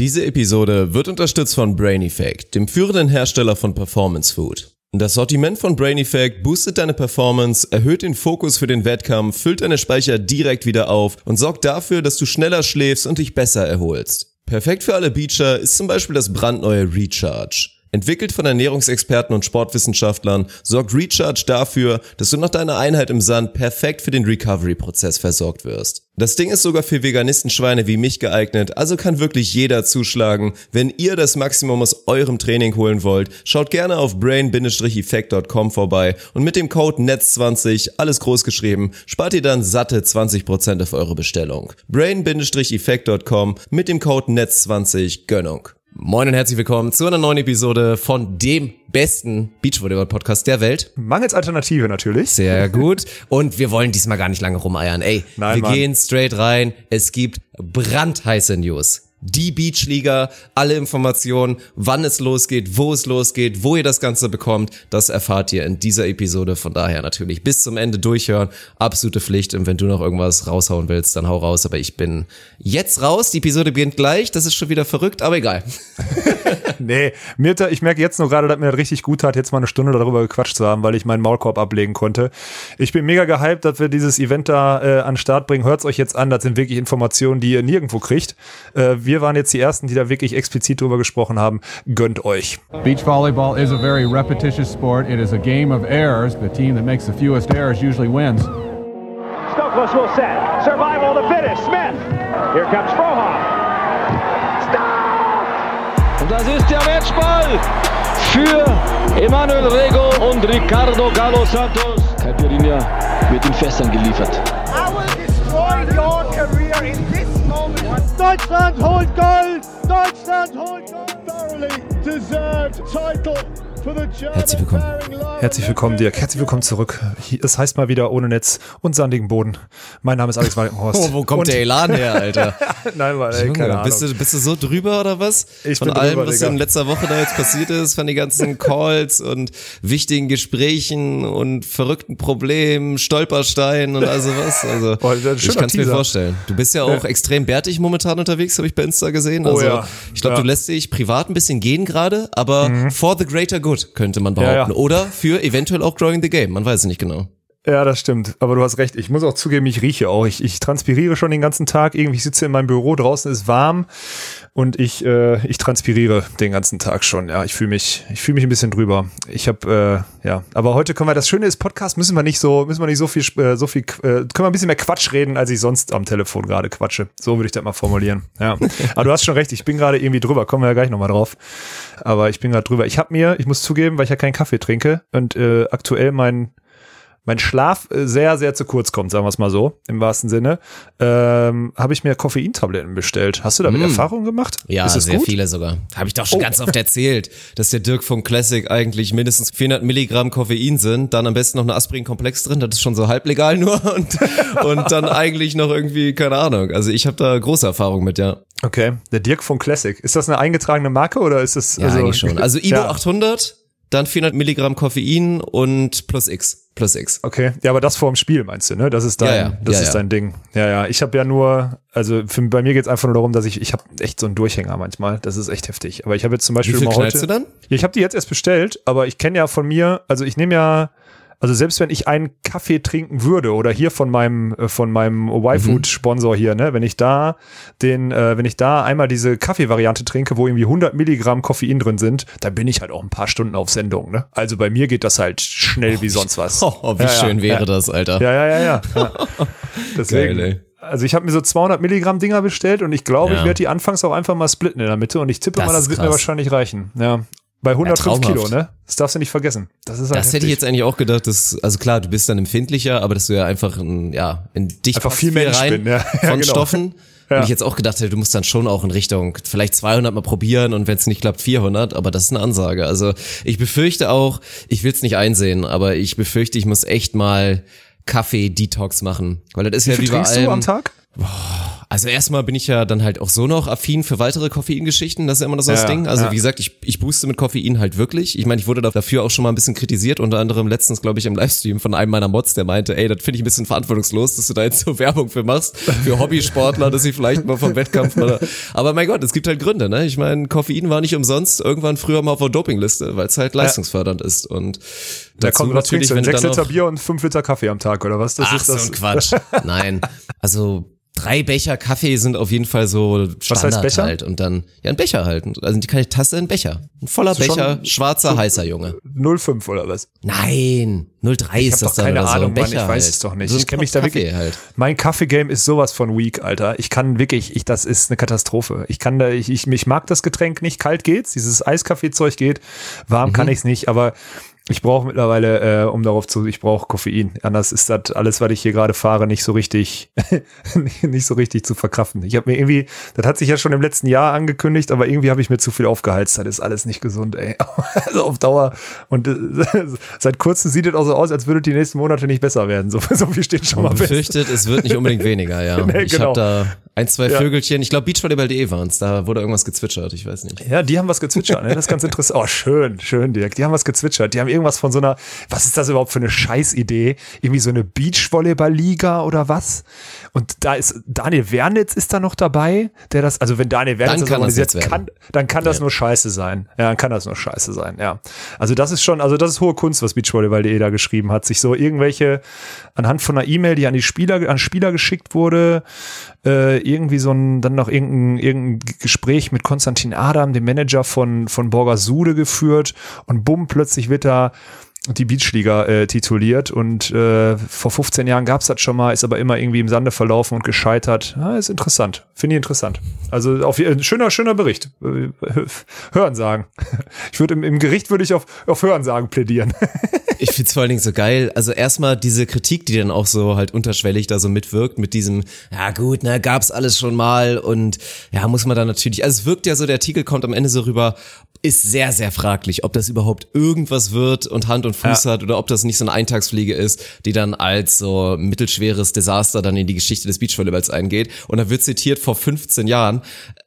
Diese Episode wird unterstützt von Brain Effect, dem führenden Hersteller von Performance Food. Das Sortiment von Brain Effect boostet deine Performance, erhöht den Fokus für den Wettkampf, füllt deine Speicher direkt wieder auf und sorgt dafür, dass du schneller schläfst und dich besser erholst. Perfekt für alle Beacher ist zum Beispiel das brandneue Recharge. Entwickelt von Ernährungsexperten und Sportwissenschaftlern, sorgt Recharge dafür, dass du nach deiner Einheit im Sand perfekt für den Recovery-Prozess versorgt wirst. Das Ding ist sogar für Veganistenschweine wie mich geeignet, also kann wirklich jeder zuschlagen. Wenn ihr das Maximum aus eurem Training holen wollt, schaut gerne auf brain-effect.com vorbei und mit dem Code NETZ20, alles groß geschrieben, spart ihr dann satte 20% auf eure Bestellung. brain-effect.com mit dem Code NETZ20 Gönnung. Moin und herzlich willkommen zu einer neuen Episode von dem besten Beachvolleyball-Podcast der Welt. Mangels Alternative natürlich. Sehr gut. Und wir wollen diesmal gar nicht lange rumeiern. Ey, Nein, wir Mann. gehen straight rein. Es gibt brandheiße News. Die Beachliga, alle Informationen, wann es losgeht, wo es losgeht, wo ihr das Ganze bekommt, das erfahrt ihr in dieser Episode. Von daher natürlich bis zum Ende durchhören. Absolute Pflicht. Und wenn du noch irgendwas raushauen willst, dann hau raus. Aber ich bin jetzt raus. Die Episode beginnt gleich. Das ist schon wieder verrückt, aber egal. Nee, mir, ich merke jetzt nur gerade, dass mir das richtig gut hat, jetzt mal eine Stunde darüber gequatscht zu haben, weil ich meinen Maulkorb ablegen konnte. Ich bin mega gehypt, dass wir dieses Event da äh, an den Start bringen. Hört's euch jetzt an, das sind wirklich Informationen, die ihr nirgendwo kriegt. Äh, wir waren jetzt die Ersten, die da wirklich explizit drüber gesprochen haben. Gönnt euch. Beach volleyball is a very repetitious sport. It is a game of errors. The team that makes the fewest errors usually wins. Stokos will set. Survival of the fittest. Smith. Here comes Frohoff. Stop! Und das ist der Matchball für Emanuel Rego und Ricardo Galo Santos. Caipirinha wird in Fässern geliefert. I will destroy your career in this. Deutschland holt Gold! Deutschland holt Gold! Thoroughly deserved title Herzlich willkommen. Herzlich willkommen, Dirk. Herzlich willkommen zurück. Es heißt mal wieder ohne Netz und sandigen Boden. Mein Name ist Alex Walkenhorst. Oh, wo kommt und, der Elan her, Alter? Nein, Mann, ey, keine Ahnung. bist, du, bist du so drüber oder was? Ich von bin allem, drüber, was Digga. in letzter Woche da jetzt passiert ist, von den ganzen Calls und wichtigen Gesprächen und verrückten Problemen, Stolpersteinen und also was. Also Oh, ich kann es mir vorstellen. Du bist ja auch extrem bärtig momentan unterwegs, habe ich bei Insta gesehen. Oh Also ja. ich glaube, Ja. Mhm. du lässt dich privat ein bisschen gehen gerade, aber for the greater good könnte man behaupten. Ja, ja. Oder für eventuell auch growing the game. Man weiß es nicht genau. Ja, das stimmt. Aber du hast recht. Ich muss auch zugeben, ich rieche auch. Ich, ich transpiriere schon den ganzen Tag. Irgendwie ich sitze in meinem Büro, draußen ist warm und ich, äh, ich transpiriere den ganzen Tag schon. Ja, ich fühle mich, ich fühle mich ein bisschen drüber. Ich habe, äh, ja. Aber heute können wir, das Schöne ist, Podcast müssen wir nicht so, müssen wir nicht so viel, äh, so viel, äh, können wir ein bisschen mehr Quatsch reden, als ich sonst am Telefon gerade quatsche. So würde ich das mal formulieren. Ja. Aber du hast schon recht. Ich bin gerade irgendwie drüber. Kommen wir ja gleich nochmal drauf. Aber ich bin gerade drüber. Ich habe mir, ich muss zugeben, weil ich ja keinen Kaffee trinke und äh, aktuell mein mein Schlaf äh, sehr, sehr zu kurz kommt, sagen wir es mal so, im wahrsten Sinne, ähm, habe ich mir Koffeintabletten bestellt. Hast du damit Erfahrung gemacht? Ja, sehr gut? viele sogar. Habe ich doch schon Oh. ganz oft erzählt, dass der Dirk vom Classic eigentlich mindestens 400 Milligramm Koffein sind, dann am besten noch eine Aspirin-Komplex drin, das ist schon so halblegal nur und, und dann eigentlich noch irgendwie, keine Ahnung. Also ich habe da große Erfahrung mit, ja. Okay, der Dirk von Classic. Ist das eine eingetragene Marke oder ist es Ja, eigentlich schon. Also Ibo ja, 800, dann 400 Milligramm Koffein und plus X. Plus X. Okay, ja, aber das vor dem Spiel meinst du, ne? Das ist dein, Ja, ja. das Ja, ist dein Ding. Ja, ja. Ich habe ja nur, also für, bei mir geht's einfach nur darum, dass ich, ich habe echt so einen Durchhänger manchmal. Das ist echt heftig. Aber ich habe jetzt zum Wie Beispiel viel mal heute. du dann? Ja, ich habe die jetzt erst bestellt, aber ich kenne ja von mir, also ich nehme ja, also selbst wenn ich einen Kaffee trinken würde oder hier von meinem äh, von meinem Y-Food-Sponsor hier, ne, wenn ich da den, äh, wenn ich da einmal diese Kaffeevariante trinke, wo irgendwie 100 Milligramm Koffein drin sind, dann bin ich halt auch ein paar Stunden auf Sendung, ne? Also bei mir geht das halt schnell wie sonst was. Oh, wie Ja, ja, schön wäre ja. das, Alter. Ja, ja, ja, ja. ja. Deswegen. Geil. Also ich habe mir so 200 Milligramm Dinger bestellt und ich glaube, Ja. ich werde die anfangs auch einfach mal splitten in der Mitte und ich tippe Das mal, das wird mir wahrscheinlich reichen. Ja. Bei 105 traumhaft. Kilo, ne? Das darfst du nicht vergessen. Das ist halt Das hätte ich heftig. jetzt eigentlich auch gedacht, dass, also klar, du bist dann empfindlicher, aber dass du ja einfach ein, ja, in dich Einfach viel Mensch bin, ja. Ja, von genau. Stoffen. Ja. Und ich jetzt auch gedacht hätte, du musst dann schon auch in Richtung vielleicht 200 mal probieren und wenn es nicht klappt 400, aber das ist eine Ansage. Also ich befürchte auch, ich will es nicht einsehen, aber ich befürchte, ich muss echt mal Kaffee-Detox machen, weil das ist Wie ja viel wie bei trinkst allem. du am Tag? Also erstmal bin ich ja dann halt auch so noch affin für weitere Koffeingeschichten, das ist ja immer noch so das Ja, Ding. Also ja. wie gesagt, ich, ich booste mit Koffein halt wirklich. Ich meine, ich wurde dafür auch schon mal ein bisschen kritisiert, unter anderem letztens, glaube ich, im Livestream von einem meiner Mods, der meinte, ey, das finde ich ein bisschen verantwortungslos, dass du da jetzt so Werbung für machst, für Hobbysportler, dass sie vielleicht mal vom Wettkampf mal... Aber mein Gott, es gibt halt Gründe, ne? Ich meine, Koffein war nicht umsonst irgendwann früher mal auf der Dopingliste, weil es halt leistungsfördernd ist. Und Da kommt du? wenn du Sechs dann Liter noch- Bier und fünf Liter Kaffee am Tag, oder was? Das Ach, ist so das. ein Quatsch. Nein. Also drei Becher Kaffee sind auf jeden Fall so Standard heißt Becher? halt. Und dann, ja, ein Becher halt. Also keine Tasse, ein Becher. Ein voller schon Becher, schwarzer, heißer Junge. 0,5 oder was? Nein, 0,3 Ich ist das doch dann keine oder so. Ahnung, ein Mann, Becher ich weiß halt. es doch nicht. So ein ich kenne mich da Kaffee wirklich. halt. Mein Kaffee-Game ist sowas von weak, Alter. Ich kann wirklich, ich, das ist eine Katastrophe. Ich kann da, ich, ich, ich mag das Getränk nicht. Kalt geht's, dieses Eiskaffee-Zeug geht. Warm Mhm. kann ich's nicht, aber ich brauche mittlerweile, äh, um darauf zu, ich brauche Koffein. Anders ist das alles, was ich hier gerade fahre, nicht so richtig, nicht so richtig zu verkraften. Ich habe mir irgendwie, das hat sich ja schon im letzten Jahr angekündigt, aber irgendwie habe ich mir zu viel aufgeheizt. Das ist alles nicht gesund, ey. Also auf Dauer. Und äh, seit kurzem sieht es auch so aus, als würde die nächsten Monate nicht besser werden. So, so viel steht schon mal Man fest. befürchtet, es wird nicht unbedingt weniger, ja. Nee, Ich genau. habe da ein, zwei Ja. Vögelchen. Ich glaube, beachvolleyball.de waren's. Da wurde irgendwas gezwitschert, ich weiß nicht. Ja, die haben was gezwitschert, ne? Das ist ganz interessant. Oh, schön, schön, Dirk. Die haben was gezwitschert. Die haben irgendwas von so einer, was ist das überhaupt für eine Scheißidee? Irgendwie so eine Beachvolleyball-Liga oder was? Und da ist Daniel Wernitz ist da noch dabei, der das, also wenn Daniel Wernitz Dann das organisiert, nichts kann, dann kann das Ja. nur Scheiße sein. Ja, dann kann das nur Scheiße sein, ja. Also das ist schon, also das ist hohe Kunst, was Beachvolleyball.de da geschrieben hat. Sich so irgendwelche, anhand von einer E-Mail, die an die Spieler, an Spieler geschickt wurde, äh, irgendwie so ein, dann noch irgendein, irgendein Gespräch mit Konstantin Adam, dem Manager von, von Borgasude geführt und bumm, plötzlich wird da die Beachliga äh, tituliert und äh, vor 15 Jahren gab's das schon mal, ist aber immer irgendwie im Sande verlaufen und gescheitert. Ja, ist interessant. Finde ich interessant. Also auf ein schöner, schöner Bericht. Äh, Hören sagen. Ich würde im, im Gericht würde ich auf, auf Hören sagen plädieren. Ich find's vor allen Dingen so geil. Also erstmal diese Kritik, die dann auch so halt unterschwellig da so mitwirkt, mit diesem, ja gut, ne, gab's alles schon mal und ja, muss man da natürlich, also es wirkt ja so, der Artikel kommt am Ende so rüber, ist sehr, sehr fraglich, ob das überhaupt irgendwas wird und Hand und Fuß hat oder ob das nicht so eine Eintagsfliege ist, die dann als so mittelschweres Desaster dann in die Geschichte des Beachvolleyballs eingeht. Und da wird zitiert vor 15 Jahren.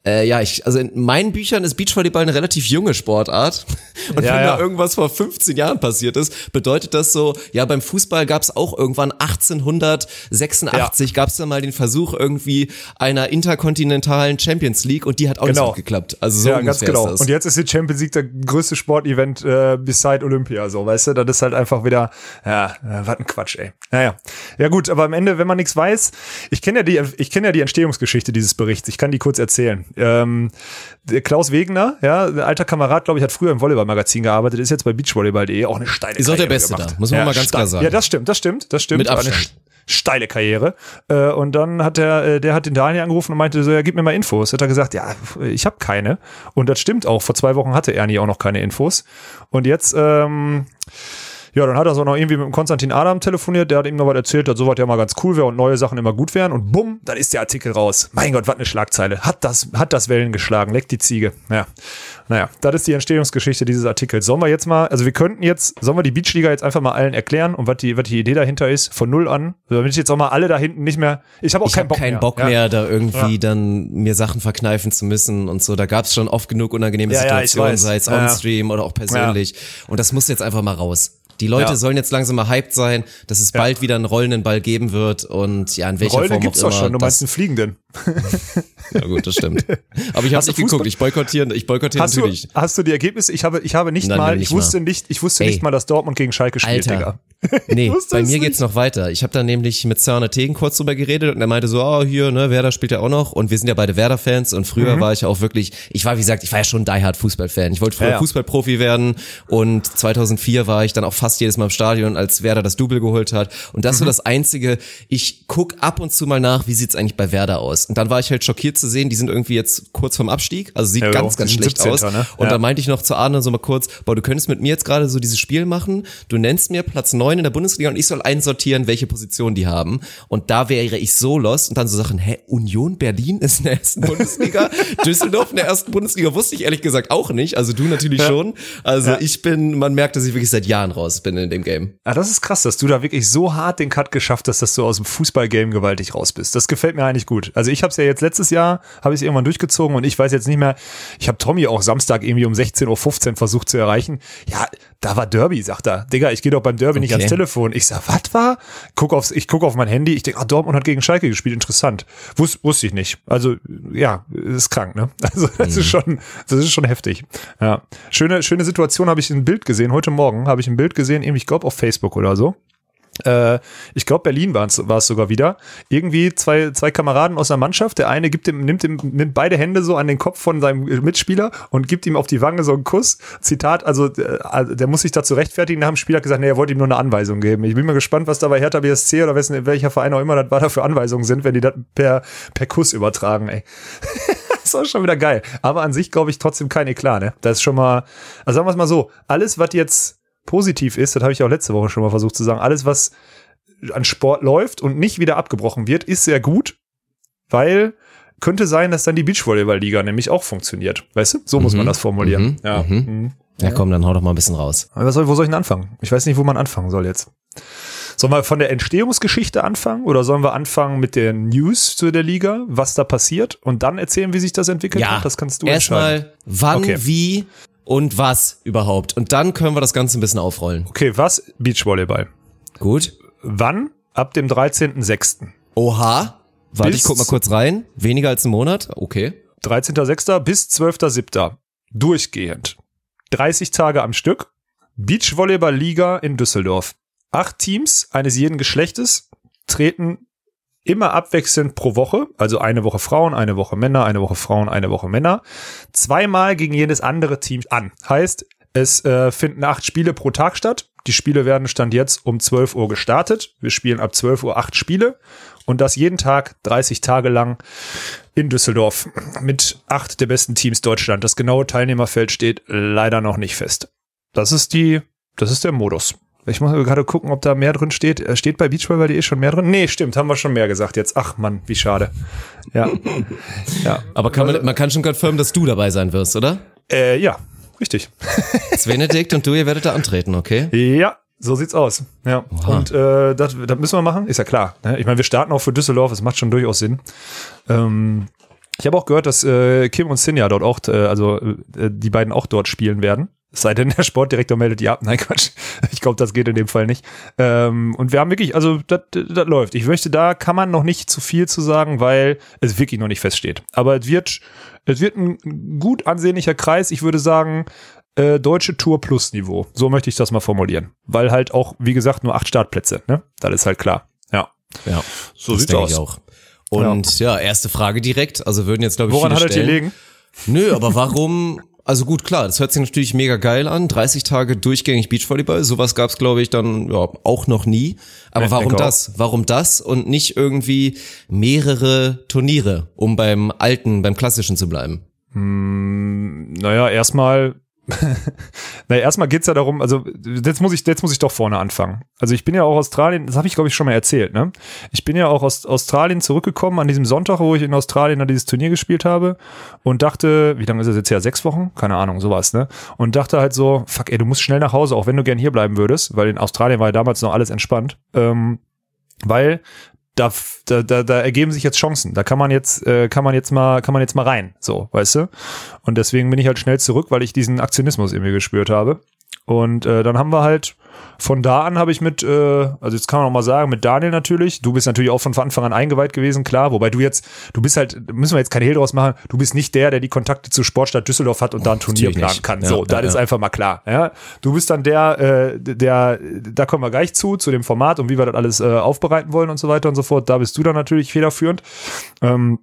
Äh, ja, ich, also in meinen Büchern ist Beachvolleyball eine relativ junge Sportart. Und Ja, wenn ja. da irgendwas vor 15 Jahren passiert ist, bedeutet das so, ja, beim Fußball gab es auch irgendwann 1886 gab es da mal den Versuch irgendwie einer interkontinentalen Champions League und die hat auch nicht so gut geklappt. Also so Genau. ja, ganz genau. Und jetzt ist die Champions League der größte Sportevent äh, beside Olympia, so, weißt du? Das ist halt einfach wieder, ja, äh, was ein Quatsch, ey. Naja. Ja gut, aber am Ende, wenn man nichts weiß, ich kenne ja die, ich kenne ja die Entstehungsgeschichte dieses Berichts. Ich kann die kurz erzählen. Ähm, Klaus Wegener, ja, ein alter Kamerad, glaube ich, hat früher im Volleyballmagazin gearbeitet, ist jetzt bei beachvolleyball.de auch eine steile Ist auch der Beste gemacht. da, muss man ja, mal ganz klar sagen. Ja, das stimmt, das stimmt, das stimmt. Mit Abstand. Steile Karriere. Äh, und dann hat der, äh, der hat den Daniel angerufen und meinte so, ja, gib mir mal Infos. Hat er gesagt, ja, ich habe keine. Und das stimmt auch. Vor zwei Wochen hatte Ernie auch noch keine Infos. Und jetzt, ähm, ja, dann hat er so noch irgendwie mit dem Konstantin Adam telefoniert, der hat ihm noch was erzählt, dass sowas ja mal ganz cool wäre und neue Sachen immer gut wären und bumm, dann ist der Artikel raus. Mein Gott, was eine Schlagzeile. Hat das, hat das Wellen geschlagen, leckt die Ziege. Ja. Naja, das ist die Entstehungsgeschichte dieses Artikels. Sollen wir jetzt mal, also wir könnten jetzt, sollen wir die Beachliga jetzt einfach mal allen erklären und was die, was die Idee dahinter ist, von null an, damit jetzt auch mal alle da hinten nicht mehr, ich habe auch ich keinen habe Bock keinen mehr. Bock Ja. mehr, da irgendwie Ja. dann mir Sachen verkneifen zu müssen und so. Da gab's schon oft genug unangenehme Ja, ich Situationen, sei es on-stream oder auch persönlich. Und das muss jetzt einfach mal raus. Die Leute Ja. sollen jetzt langsam mal hyped sein, dass es bald wieder einen rollenden Ball geben wird und ja, in welcher Rollende Form gibt's auch doch immer. schon, du meinst einen fliegenden. Ja gut, das stimmt. Aber ich habe du nicht geguckt. Fußball- Ich boykottiere, ich boykottiere Hast du, natürlich. hast du die Ergebnisse? Ich habe, ich habe nicht Nein, mal, nicht ich wusste mal. nicht, ich wusste Ey. nicht mal, dass Dortmund gegen Schalke spielt, Alter. Digga. Nee, bei mir nicht. geht's noch weiter. Ich habe da nämlich mit Sörner Tegen kurz drüber geredet und er meinte so, oh, hier, ne, Werder spielt ja auch noch und wir sind ja beide Werder-Fans und Mhm. früher war ich ja auch wirklich, ich war wie gesagt, ich war ja schon ein die Hard Fußballfan. Ich wollte früher Ja, ja. Fußballprofi werden und 2004 war ich dann auch fast jedes Mal im Stadion, als Werder das Double geholt hat und das Mhm. war das einzige, ich guck ab und zu mal nach, wie sieht's eigentlich bei Werder aus und dann war ich halt schockiert zu sehen, die sind irgendwie jetzt kurz vorm Abstieg, also sieht Ja, jo, ganz, ganz schlecht 17., aus ne? und Ja. dann meinte ich noch zu Arne so mal kurz, boah, du könntest mit mir jetzt gerade so dieses Spiel machen, du nennst mir Platz neun in der Bundesliga und ich soll einsortieren, welche Position die haben. Und da wäre ich so lost und dann so Sachen, hä, Union Berlin ist in der ersten Bundesliga, Düsseldorf in der ersten Bundesliga, wusste ich ehrlich gesagt auch nicht, also du natürlich schon. Also Ja. ich bin, man merkt, dass ich wirklich seit Jahren raus bin in dem Game. Ah, das ist krass, dass du da wirklich so hart den Cut geschafft hast, dass du aus dem Fußballgame gewaltig raus bist. Das gefällt mir eigentlich gut. Also ich habe es ja jetzt letztes Jahr, habe ich es irgendwann durchgezogen und ich weiß jetzt nicht mehr, ich habe Tommy auch Samstag irgendwie um 16.15 Uhr versucht zu erreichen. Ja, da war Derby, sagt er. Digga, ich gehe doch beim Derby nicht Okay. ans Telefon. Ich sag, was war? Guck aufs, ich guck auf mein Handy, ich denke, ah, Dortmund hat gegen Schalke gespielt, interessant. Wus, wusste ich nicht. Also, ja, ist krank, ne? Also, das ist schon, das ist schon heftig. Ja. Schöne, schöne Situation habe ich ein Bild gesehen, heute Morgen habe ich ein Bild gesehen, irgendwie, ich glaube auf Facebook oder so. Äh, ich glaube, Berlin war es sogar wieder. Irgendwie zwei, zwei Kameraden aus der Mannschaft. Der eine gibt ihm, nimmt ihm, nimmt beide Hände so an den Kopf von seinem Mitspieler und gibt ihm auf die Wange so einen Kuss. Zitat, also äh, der muss sich dazu rechtfertigen. Nach dem Spiel hat gesagt, nee, er wollte ihm nur eine Anweisung geben. Ich bin mal gespannt, was da bei Hertha BSC oder wessen, welcher Verein auch immer das war, da für Anweisungen sind, wenn die das per, per Kuss übertragen, ey. Das ist schon wieder geil. Aber an sich glaube ich trotzdem kein Eklat, ne? Das ist schon mal, also sagen wir es mal so, alles, was jetzt positiv ist, das habe ich auch letzte Woche schon mal versucht zu sagen, alles, was an Sport läuft und nicht wieder abgebrochen wird, ist sehr gut, weil könnte sein, dass dann die Beachvolleyball-Liga nämlich auch funktioniert. Weißt du? So muss Mhm. man das formulieren. Mhm. Ja. Mhm. Mhm. Ja, komm, dann hau doch mal ein bisschen raus. Aber was soll, wo soll ich denn anfangen? Ich weiß nicht, wo man anfangen soll jetzt. Sollen wir von der Entstehungsgeschichte anfangen oder sollen wir anfangen mit der News zu der Liga, was da passiert und dann erzählen, wie sich das entwickelt Ja, hat? Das kannst du entscheiden. erstmal wann, Okay. wie und was überhaupt. Und dann können wir das Ganze ein bisschen aufrollen. Okay, was? Beachvolleyball. Gut. Wann? Ab dem 13.06. Oha. Warte, Bis- ich guck mal kurz rein. Weniger als ein Monat? Okay. 13.06. bis 12.07. Durchgehend. 30 Tage am Stück. Beachvolleyball-Liga in Düsseldorf. Acht Teams eines jeden Geschlechtes treten immer abwechselnd pro Woche, also eine Woche Frauen, eine Woche Männer, eine Woche Frauen, eine Woche Männer, zweimal gegen jedes andere Team an. Heißt, es äh, finden acht Spiele pro Tag statt. Die Spiele werden Stand jetzt um 12 Uhr gestartet. Wir spielen ab 12 Uhr acht Spiele und das jeden Tag 30 Tage lang in Düsseldorf mit acht der besten Teams Deutschland. Das genaue Teilnehmerfeld steht leider noch nicht fest. Das ist die, das ist der Modus. Ich muss gerade gucken, ob da mehr drin steht. Äh, Steht bei Beachvolleyball.de schon mehr drin? Nee, stimmt, haben wir schon mehr gesagt jetzt. Ach Mann, wie schade. Ja. ja. Aber kann man, man kann schon confirmen, dass du dabei sein wirst, oder? Äh, ja, richtig. Svenedikt und du, ihr werdet da antreten, okay? Ja, so sieht's aus. Ja. Oha. Und äh, das, das müssen wir machen, ist ja klar. Ne? Ich meine, wir starten auch für Düsseldorf, es macht schon durchaus Sinn. Ähm, ich habe auch gehört, dass äh, Kim und Sinja dort auch, äh, also äh, die beiden auch dort spielen werden. Es sei denn, der Sportdirektor meldet die ab. Nein, Quatsch. Ich glaube, das geht in dem Fall nicht. Ähm, und wir haben wirklich, also das das läuft. Ich möchte, da kann man noch nicht zu viel zu sagen, weil es wirklich noch nicht feststeht. Aber es wird, es wird ein gut ansehnlicher Kreis. Ich würde sagen, äh, deutsche Tour Plus Niveau. So möchte ich das mal formulieren. Weil halt auch, wie gesagt, nur acht Startplätze. Ne? Das ist halt klar. Ja. Ja. So das sieht's denke aus. ich auch. Und ja. erste Frage direkt. Also würden jetzt, glaube ich, Woran viele hat stellen. liegen? Nö, aber warum? Also gut, klar, das hört sich natürlich mega geil an. 30 Tage durchgängig Beachvolleyball, sowas gab's glaube ich dann ja auch noch nie. Aber Ich warum denke auch. das? Warum das und nicht irgendwie mehrere Turniere, um beim alten, beim klassischen zu bleiben? Hm, naja, erstmal. Naja, erstmal geht's ja darum, also jetzt muss ich, jetzt muss ich doch vorne anfangen. Also ich bin ja auch Australien, das habe ich glaube ich schon mal erzählt, ne? Ich bin ja auch aus Australien zurückgekommen an diesem Sonntag, wo ich in Australien dann dieses Turnier gespielt habe und dachte, wie lange ist es jetzt her? Sechs Wochen? Keine Ahnung, sowas, ne? Und dachte halt so, fuck, ey, du musst schnell nach Hause, auch wenn du gern hier bleiben würdest, weil in Australien war ja damals noch alles entspannt. Ähm, weil da, da, da, da ergeben sich jetzt Chancen. Da kann man jetzt, äh, kann man jetzt mal, kann man jetzt mal rein, so, weißt du? Und deswegen bin ich halt schnell zurück, weil ich diesen Aktionismus in mir gespürt habe. Und äh, dann haben wir halt von da an habe ich mit, äh, also jetzt kann man auch mal sagen, mit Daniel natürlich. Du bist natürlich auch von Anfang an eingeweiht gewesen, klar. Wobei du jetzt, du bist halt, müssen wir jetzt kein Hehl draus machen. Du bist nicht der, der die Kontakte zur Sportstadt Düsseldorf hat und da ein Turnier planen kann. Ja, so, ja, das ist ja. einfach mal klar. Ja? Du bist dann der, äh, der, da kommen wir gleich zu, zu dem Format und wie wir das alles äh, aufbereiten wollen und so weiter und so fort. Da bist du dann natürlich federführend. Ähm,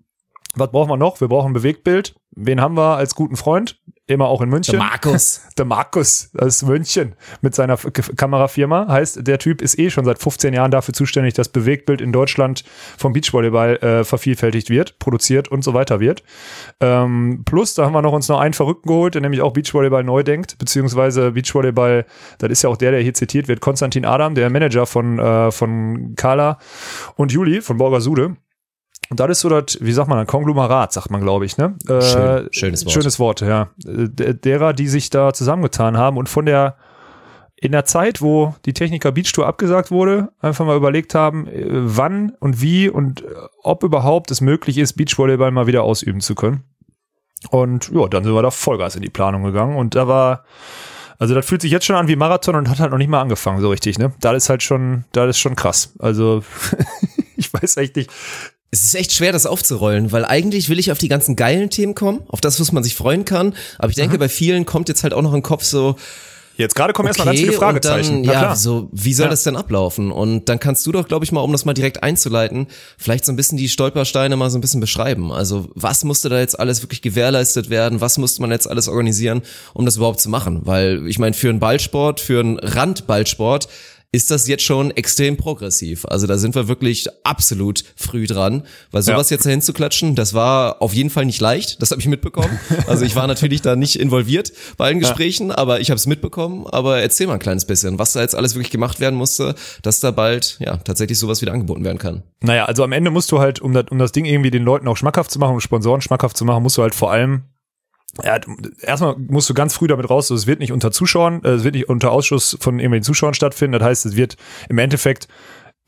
was brauchen wir noch? Wir brauchen ein Bewegtbild. Wen haben wir als guten Freund? Immer auch in München. Der Markus. Der Markus aus München mit seiner Kamerafirma. Heißt, der Typ ist eh schon seit 15 Jahren dafür zuständig, dass Bewegtbild in Deutschland vom Beachvolleyball äh, vervielfältigt wird, produziert und so weiter wird. Ähm, plus, da haben wir noch uns noch einen Verrückten geholt, der nämlich auch Beachvolleyball neu denkt, beziehungsweise Beachvolleyball, das ist ja auch der, der hier zitiert wird, Konstantin Adam, der Manager von, äh, von Carla und Juli von Borgasude. Und das ist so das, wie sagt man, ein Konglomerat, sagt man, glaube ich, ne? Äh, Schön, schönes Wort. Schönes Wort, ja. Äh, der- Derer, die sich da zusammengetan haben und von der, in der Zeit, wo die Techniker Beach Tour abgesagt wurde, einfach mal überlegt haben, äh, wann und wie und äh, ob überhaupt es möglich ist, Beachvolleyball mal wieder ausüben zu können. Und ja, dann sind wir da Vollgas in die Planung gegangen und da war, also das fühlt sich jetzt schon an wie Marathon und hat halt noch nicht mal angefangen, so richtig, ne? Da ist halt schon, da ist schon krass. Also ich weiß echt nicht. Es ist echt schwer, das aufzurollen, weil eigentlich will ich auf die ganzen geilen Themen kommen, auf das, was man sich freuen kann. Aber ich denke, mhm. bei vielen kommt jetzt halt auch noch im Kopf so, Jetzt gerade kommen okay, erstmal ganz viele Fragezeichen. Dann, ja, so wie soll ja. das denn ablaufen? Und dann kannst du doch, glaube ich mal, um das mal direkt einzuleiten, vielleicht so ein bisschen die Stolpersteine mal so ein bisschen beschreiben. Also was musste da jetzt alles wirklich gewährleistet werden? Was musste man jetzt alles organisieren, um das überhaupt zu machen? Weil ich meine, für einen Ballsport, für einen Randballsport ist das jetzt schon extrem progressiv. Also da sind wir wirklich absolut früh dran, weil sowas ja. jetzt dahin zu klatschen, das war auf jeden Fall nicht leicht, das habe ich mitbekommen. Also ich war natürlich da nicht involviert bei allen Gesprächen, ja. aber ich habe es mitbekommen. Aber erzähl mal ein kleines bisschen, was da jetzt alles wirklich gemacht werden musste, dass da bald ja tatsächlich sowas wieder angeboten werden kann. Naja, also am Ende musst du halt, um das, um das Ding irgendwie den Leuten auch schmackhaft zu machen, um Sponsoren schmackhaft zu machen, musst du halt vor allem ja, erstmal musst du ganz früh damit raus, es wird nicht unter Zuschauern, äh, es wird nicht unter Ausschuss von irgendwelchen Zuschauern stattfinden. Das heißt, es wird im Endeffekt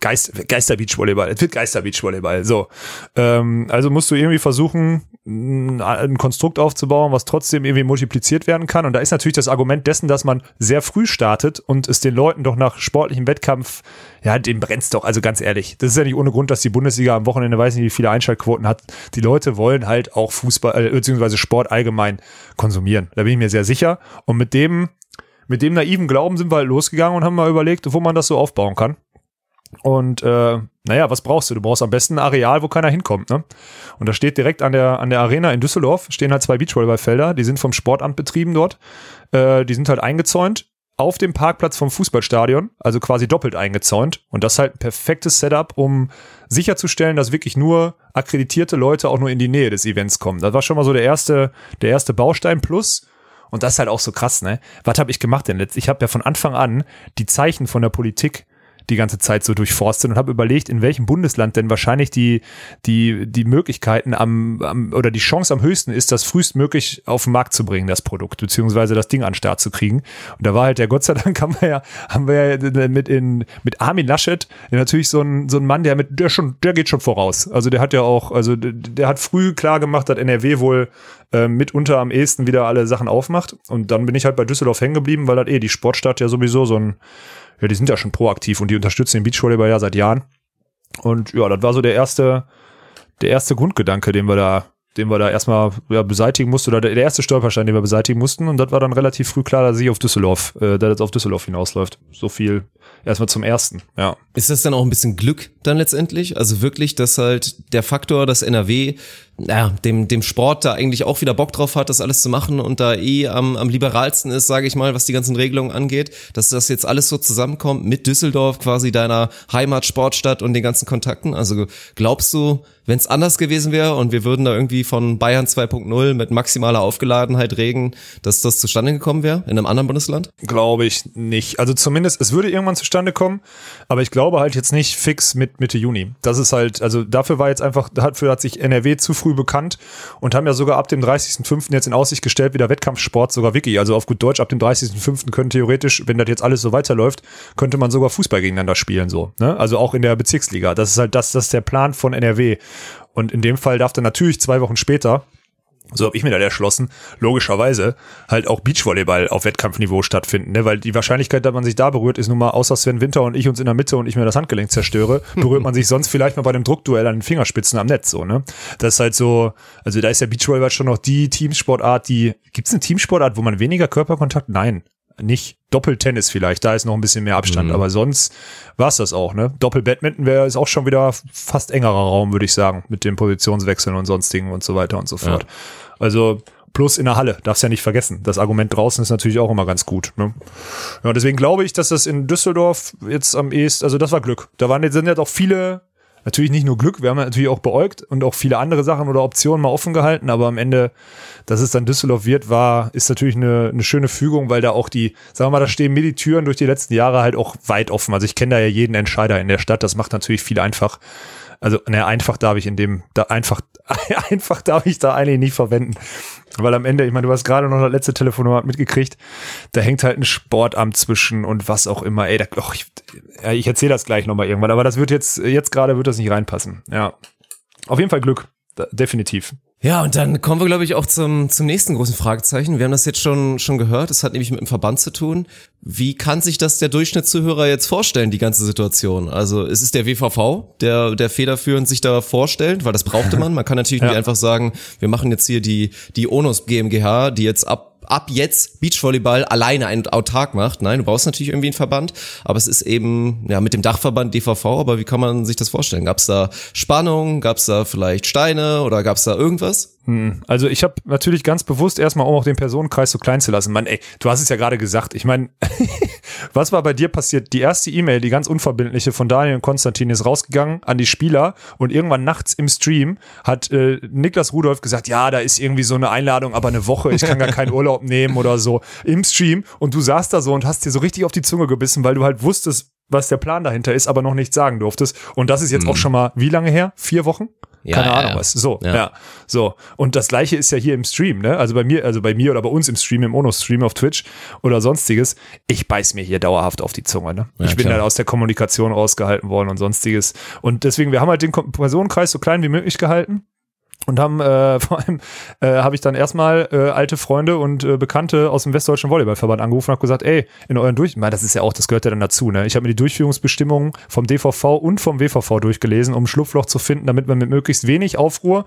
Geist, Geister Beachvolleyball. Es wird Geister Beachvolleyball. So, ähm, also musst du irgendwie versuchen, ein Konstrukt aufzubauen, was trotzdem irgendwie multipliziert werden kann. Und da ist natürlich das Argument dessen, dass man sehr früh startet und es den Leuten doch nach sportlichem Wettkampf, ja, dem brennt's doch. Also ganz ehrlich, das ist ja nicht ohne Grund, dass die Bundesliga am Wochenende weiß nicht, wie viele Einschaltquoten hat. Die Leute wollen halt auch Fußball äh, beziehungsweise Sport allgemein konsumieren. Da bin ich mir sehr sicher. Und mit dem mit dem naiven Glauben sind wir halt losgegangen und haben mal überlegt, wo man das so aufbauen kann. Und äh, naja, was brauchst du? Du brauchst am besten ein Areal, wo keiner hinkommt. Ne? Und da steht direkt an der, an der Arena in Düsseldorf, stehen halt zwei Beachvolleyballfelder, die sind vom Sportamt betrieben dort. Äh, die sind halt eingezäunt auf dem Parkplatz vom Fußballstadion, also quasi doppelt eingezäunt. Und das ist halt ein perfektes Setup, um sicherzustellen, dass wirklich nur akkreditierte Leute auch nur in die Nähe des Events kommen. Das war schon mal so der erste, der erste Baustein plus. Und das ist halt auch so krass, ne? Was habe ich gemacht denn letzt? Ich habe ja von Anfang an die Zeichen von der Politik die ganze Zeit so durchforstet und habe überlegt, in welchem Bundesland denn wahrscheinlich die, die, die Möglichkeiten am, am oder die Chance am höchsten ist, das frühestmöglich auf den Markt zu bringen, das Produkt, beziehungsweise das Ding an den Start zu kriegen. Und da war halt der Gott sei Dank haben wir ja, haben wir ja mit in, mit Armin Laschet, der natürlich so ein, so ein Mann, der mit, der schon, der geht schon voraus. Also der hat ja auch, also der, der hat früh klar gemacht, dass NRW wohl äh, mitunter am ehesten wieder alle Sachen aufmacht. Und dann bin ich halt bei Düsseldorf hängen geblieben, weil das eh die Sportstadt ja sowieso so ein ja, die sind ja schon proaktiv und die unterstützen den Beachvolleyball ja seit Jahren. Und ja, das war so der erste, der erste Grundgedanke, den wir da, den wir da erstmal ja, beseitigen mussten, oder der, erste Stolperstein, den wir beseitigen mussten. Und das war dann relativ früh klar, dass ich auf Düsseldorf, äh, dass das auf Düsseldorf hinausläuft. So viel erstmal zum ersten, ja. Ist das dann auch ein bisschen Glück dann letztendlich? Also wirklich, dass halt der Faktor, dass NRW ja, dem, dem Sport da eigentlich auch wieder Bock drauf hat, das alles zu machen und da eh am, am liberalsten ist, sage ich mal, was die ganzen Regelungen angeht, dass das jetzt alles so zusammenkommt mit Düsseldorf, quasi deiner Heimatsportstadt und den ganzen Kontakten. Also glaubst du, wenn es anders gewesen wäre und wir würden da irgendwie von Bayern 2.0 mit maximaler Aufgeladenheit reden, dass das zustande gekommen wäre in einem anderen Bundesland? Glaube ich nicht. Also zumindest, es würde irgendwann zustande kommen, aber ich glaube halt jetzt nicht fix mit Mitte Juni. Das ist halt, also dafür war jetzt einfach, dafür hat sich NRW zu früh bekannt und haben ja sogar ab dem 30.05. jetzt in Aussicht gestellt, wieder Wettkampfsport, sogar Wiki. Also auf gut Deutsch, ab dem 30.05. können theoretisch, wenn das jetzt alles so weiterläuft, könnte man sogar Fußball gegeneinander spielen, so. Ne? Also auch in der Bezirksliga. Das ist halt das, das ist der Plan von NRW. Und in dem Fall darf dann natürlich zwei Wochen später so habe ich mir dann erschlossen, logischerweise halt auch Beachvolleyball auf Wettkampfniveau stattfinden, ne? weil die Wahrscheinlichkeit, dass man sich da berührt, ist nun mal außer Sven Winter und ich uns in der Mitte und ich mir das Handgelenk zerstöre, berührt man sich sonst vielleicht mal bei einem Druckduell an den Fingerspitzen am Netz, so, ne? Das ist halt so, also da ist der Beachvolleyball schon noch die Teamsportart, die, gibt's eine Teamsportart, wo man weniger Körperkontakt? Nein nicht Doppeltennis vielleicht, da ist noch ein bisschen mehr Abstand, mhm. aber sonst war's das auch, ne? Doppel-Badminton wäre ist auch schon wieder fast engerer Raum, würde ich sagen, mit den Positionswechseln und sonstigen und so weiter und so fort. Ja. Also plus in der Halle, darfst ja nicht vergessen. Das Argument draußen ist natürlich auch immer ganz gut. Ne? Ja, deswegen glaube ich, dass das in Düsseldorf jetzt am ehesten, also das war Glück. Da waren sind jetzt auch viele natürlich nicht nur Glück, wir haben natürlich auch beäugt und auch viele andere Sachen oder Optionen mal offen gehalten, aber am Ende, dass es dann Düsseldorf wird, war, ist natürlich eine, eine schöne Fügung, weil da auch die, sagen wir mal, da stehen mir die Türen durch die letzten Jahre halt auch weit offen. Also ich kenne da ja jeden Entscheider in der Stadt, das macht natürlich viel einfach Also, ne, einfach darf ich in dem, da einfach, einfach darf ich da eigentlich nicht verwenden. Weil am Ende, ich meine, du hast gerade noch das letzte Telefonat mitgekriegt, da hängt halt ein Sportamt zwischen und was auch immer. Ey, da, och, ich, ich erzähle das gleich nochmal irgendwann, aber das wird jetzt, jetzt gerade wird das nicht reinpassen. Ja. Auf jeden Fall Glück. Da, definitiv. Ja, und dann kommen wir, glaube ich, auch zum, zum nächsten großen Fragezeichen. Wir haben das jetzt schon, schon gehört. Es hat nämlich mit dem Verband zu tun. Wie kann sich das der Durchschnittszuhörer jetzt vorstellen, die ganze Situation? Also, es ist der WVV, der, der federführend sich da vorstellt, weil das brauchte man. Man kann natürlich Ja. nicht einfach sagen, wir machen jetzt hier die, die Onus GmbH, die jetzt ab ab jetzt Beachvolleyball alleine einen autark macht. Nein, du brauchst natürlich irgendwie einen Verband, aber es ist eben ja mit dem Dachverband DVV, aber wie kann man sich das vorstellen? Gab es da Spannung, gab es da vielleicht Steine oder gab es da irgendwas? Also ich habe natürlich ganz bewusst erstmal, um auch den Personenkreis so klein zu lassen. Mann, ey, du hast es ja gerade gesagt. Ich meine, was war bei dir passiert? Die erste E-Mail, die ganz unverbindliche von Daniel und Konstantin ist rausgegangen an die Spieler und irgendwann nachts im Stream hat äh, Niklas Rudolf gesagt, ja, da ist irgendwie so eine Einladung, aber eine Woche, ich kann gar keinen Urlaub nehmen oder so im Stream und du saßt da so und hast dir so richtig auf die Zunge gebissen, weil du halt wusstest, was der Plan dahinter ist, aber noch nicht sagen durftest. Und das ist jetzt auch schon mal wie lange her? Vier Wochen? Ja, Keine ja, Ahnung ja. was. So, Ja. So. Und das gleiche ist ja hier im Stream, ne? Also bei mir, also bei mir oder bei uns im Stream, im Ono-Stream auf Twitch oder sonstiges. Ich beiß mir hier dauerhaft auf die Zunge, ne? Ich bin klar. dann aus der Kommunikation rausgehalten worden und sonstiges. Und deswegen, wir haben halt den Personenkreis so klein wie möglich gehalten. Und haben äh, vor allem äh, habe ich dann erstmal äh, alte Freunde und äh, Bekannte aus dem Westdeutschen Volleyballverband angerufen und habe gesagt, ey, in euren Durch, meine, das ist ja auch, das gehört ja dann dazu, ne? Ich habe mir die Durchführungsbestimmungen vom DVV und vom WVV durchgelesen, um ein Schlupfloch zu finden, damit man mit möglichst wenig Aufruhr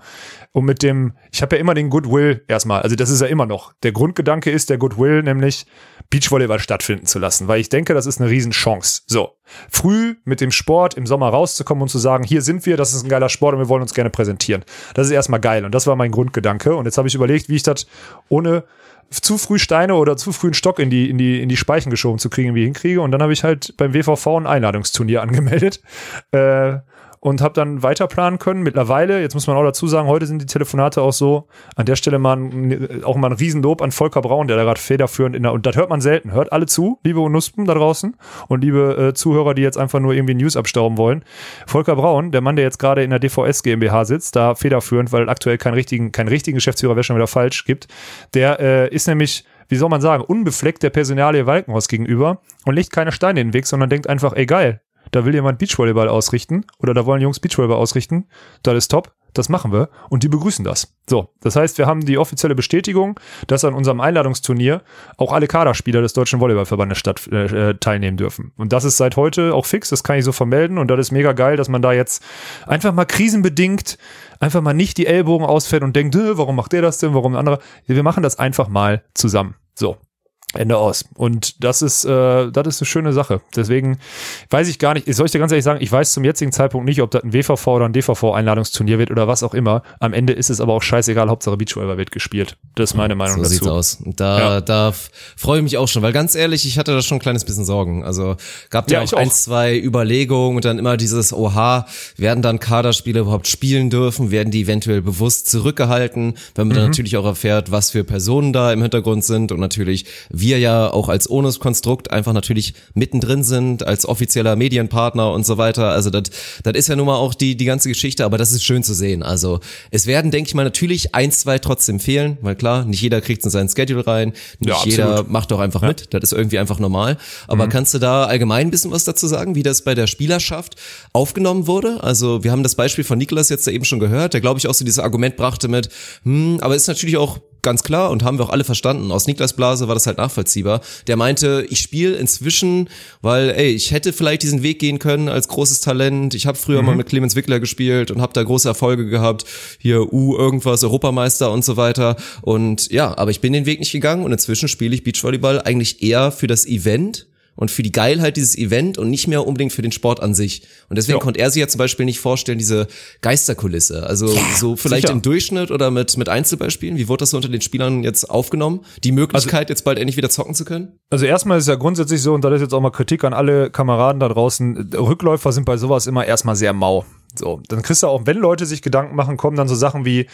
und mit dem, ich habe ja immer den Goodwill erstmal, also das ist ja immer noch. Der Grundgedanke ist der Goodwill, nämlich Beachvolleyball stattfinden zu lassen, weil ich denke, das ist eine Riesenchance. So, früh mit dem Sport im Sommer rauszukommen und zu sagen, hier sind wir, das ist ein geiler Sport und wir wollen uns gerne präsentieren. Das ist erstmal geil und das war mein Grundgedanke und jetzt habe ich überlegt, wie ich das ohne zu früh Steine oder zu früh einen Stock in die, in die, in die Speichen geschoben zu kriegen, wie hinkriege. Und dann habe ich halt beim WVV ein Einladungsturnier angemeldet. Äh, und habe dann weiter planen können. Mittlerweile, jetzt muss man auch dazu sagen, heute sind die Telefonate auch so, an der Stelle mal ein, auch mal ein Riesenlob an Volker Braun, der da gerade federführend in der, und das hört man selten. Hört alle zu, liebe Unuspen da draußen und liebe äh, Zuhörer, die jetzt einfach nur irgendwie News abstauben wollen. Volker Braun, der Mann, der jetzt gerade in der DVS GmbH sitzt, da federführend, weil aktuell keinen richtigen, keinen richtigen Geschäftsführer, wäre schon wieder falsch, gibt, der äh, ist nämlich wie soll man sagen, unbefleckt der Personalie Walkenhaus gegenüber und legt keine Steine in den Weg, sondern denkt einfach, ey geil, da will jemand Beachvolleyball ausrichten oder da wollen Jungs Beachvolleyball ausrichten, das ist top, das machen wir und die begrüßen das. So, das heißt, wir haben die offizielle Bestätigung, dass an unserem Einladungsturnier auch alle Kaderspieler des Deutschen Volleyballverbandes statt, äh, äh, teilnehmen dürfen. Und das ist seit heute auch fix, das kann ich so vermelden und das ist mega geil, dass man da jetzt einfach mal krisenbedingt einfach mal nicht die Ellbogen ausfällt und denkt, "Äh, warum macht der das denn, warum ein anderer? Wir machen das einfach mal zusammen. So. Ende aus. Und das ist, äh, das ist eine schöne Sache. Deswegen weiß ich gar nicht, soll ich dir ganz ehrlich sagen, ich weiß zum jetzigen Zeitpunkt nicht, ob das ein WVV oder ein DVV-Einladungsturnier wird oder was auch immer. Am Ende ist es aber auch scheißegal, Hauptsache Beachvolleyball wird gespielt. Das ist meine Meinung So dazu. sieht's aus. Da, Ja. da freue ich mich auch schon, weil ganz ehrlich, ich hatte da schon ein kleines bisschen Sorgen. Also gab ja, Ja, auch, ein, zwei Überlegungen und dann immer dieses, oha, werden dann Kaderspieler überhaupt spielen dürfen? Werden die eventuell bewusst zurückgehalten? Wenn man Mhm. dann natürlich auch erfährt, was für Personen da im Hintergrund sind und natürlich wir ja auch als Onus-Konstrukt einfach natürlich mittendrin sind, als offizieller Medienpartner und so weiter. Also das das ist ja nun mal auch die, die ganze Geschichte, aber das ist schön zu sehen. Also es werden, denke ich mal, natürlich ein, zwei trotzdem fehlen, weil klar, nicht jeder kriegt in seinen Schedule rein, nicht Ja, jeder macht doch einfach mit, das ist irgendwie einfach normal. Aber kannst du da allgemein ein bisschen was dazu sagen, wie das bei der Spielerschaft aufgenommen wurde? Also wir haben das Beispiel von Niklas jetzt da eben schon gehört, der glaube ich auch so dieses Argument brachte mit, hm, aber ist natürlich auch ganz klar und haben wir auch alle verstanden. Aus Niklas Blase war das halt nachvollziehbar. Der meinte, ich spiele inzwischen, weil, ey, ich hätte vielleicht diesen Weg gehen können als großes Talent. Ich habe früher mal mit Clemens Wickler gespielt und habe da große Erfolge gehabt. Hier U irgendwas, Europameister und so weiter. Und ja, aber ich bin den Weg nicht gegangen und inzwischen spiele ich Beachvolleyball eigentlich eher für das Event und für die Geilheit dieses Event und nicht mehr unbedingt für den Sport an sich. Und deswegen Ja. konnte er sich ja zum Beispiel nicht vorstellen, diese Geisterkulisse. Also so vielleicht sicher. im Durchschnitt oder mit, mit Einzelbeispielen. Wie wurde das so unter den Spielern jetzt aufgenommen? Die Möglichkeit, jetzt bald endlich wieder zocken zu können? Also erstmal ist ja grundsätzlich so, und das ist jetzt auch mal Kritik an alle Kameraden da draußen, Rückläufer sind bei sowas immer erstmal sehr mau. So, dann kriegst du auch, wenn Leute sich Gedanken machen, kommen dann so Sachen wie,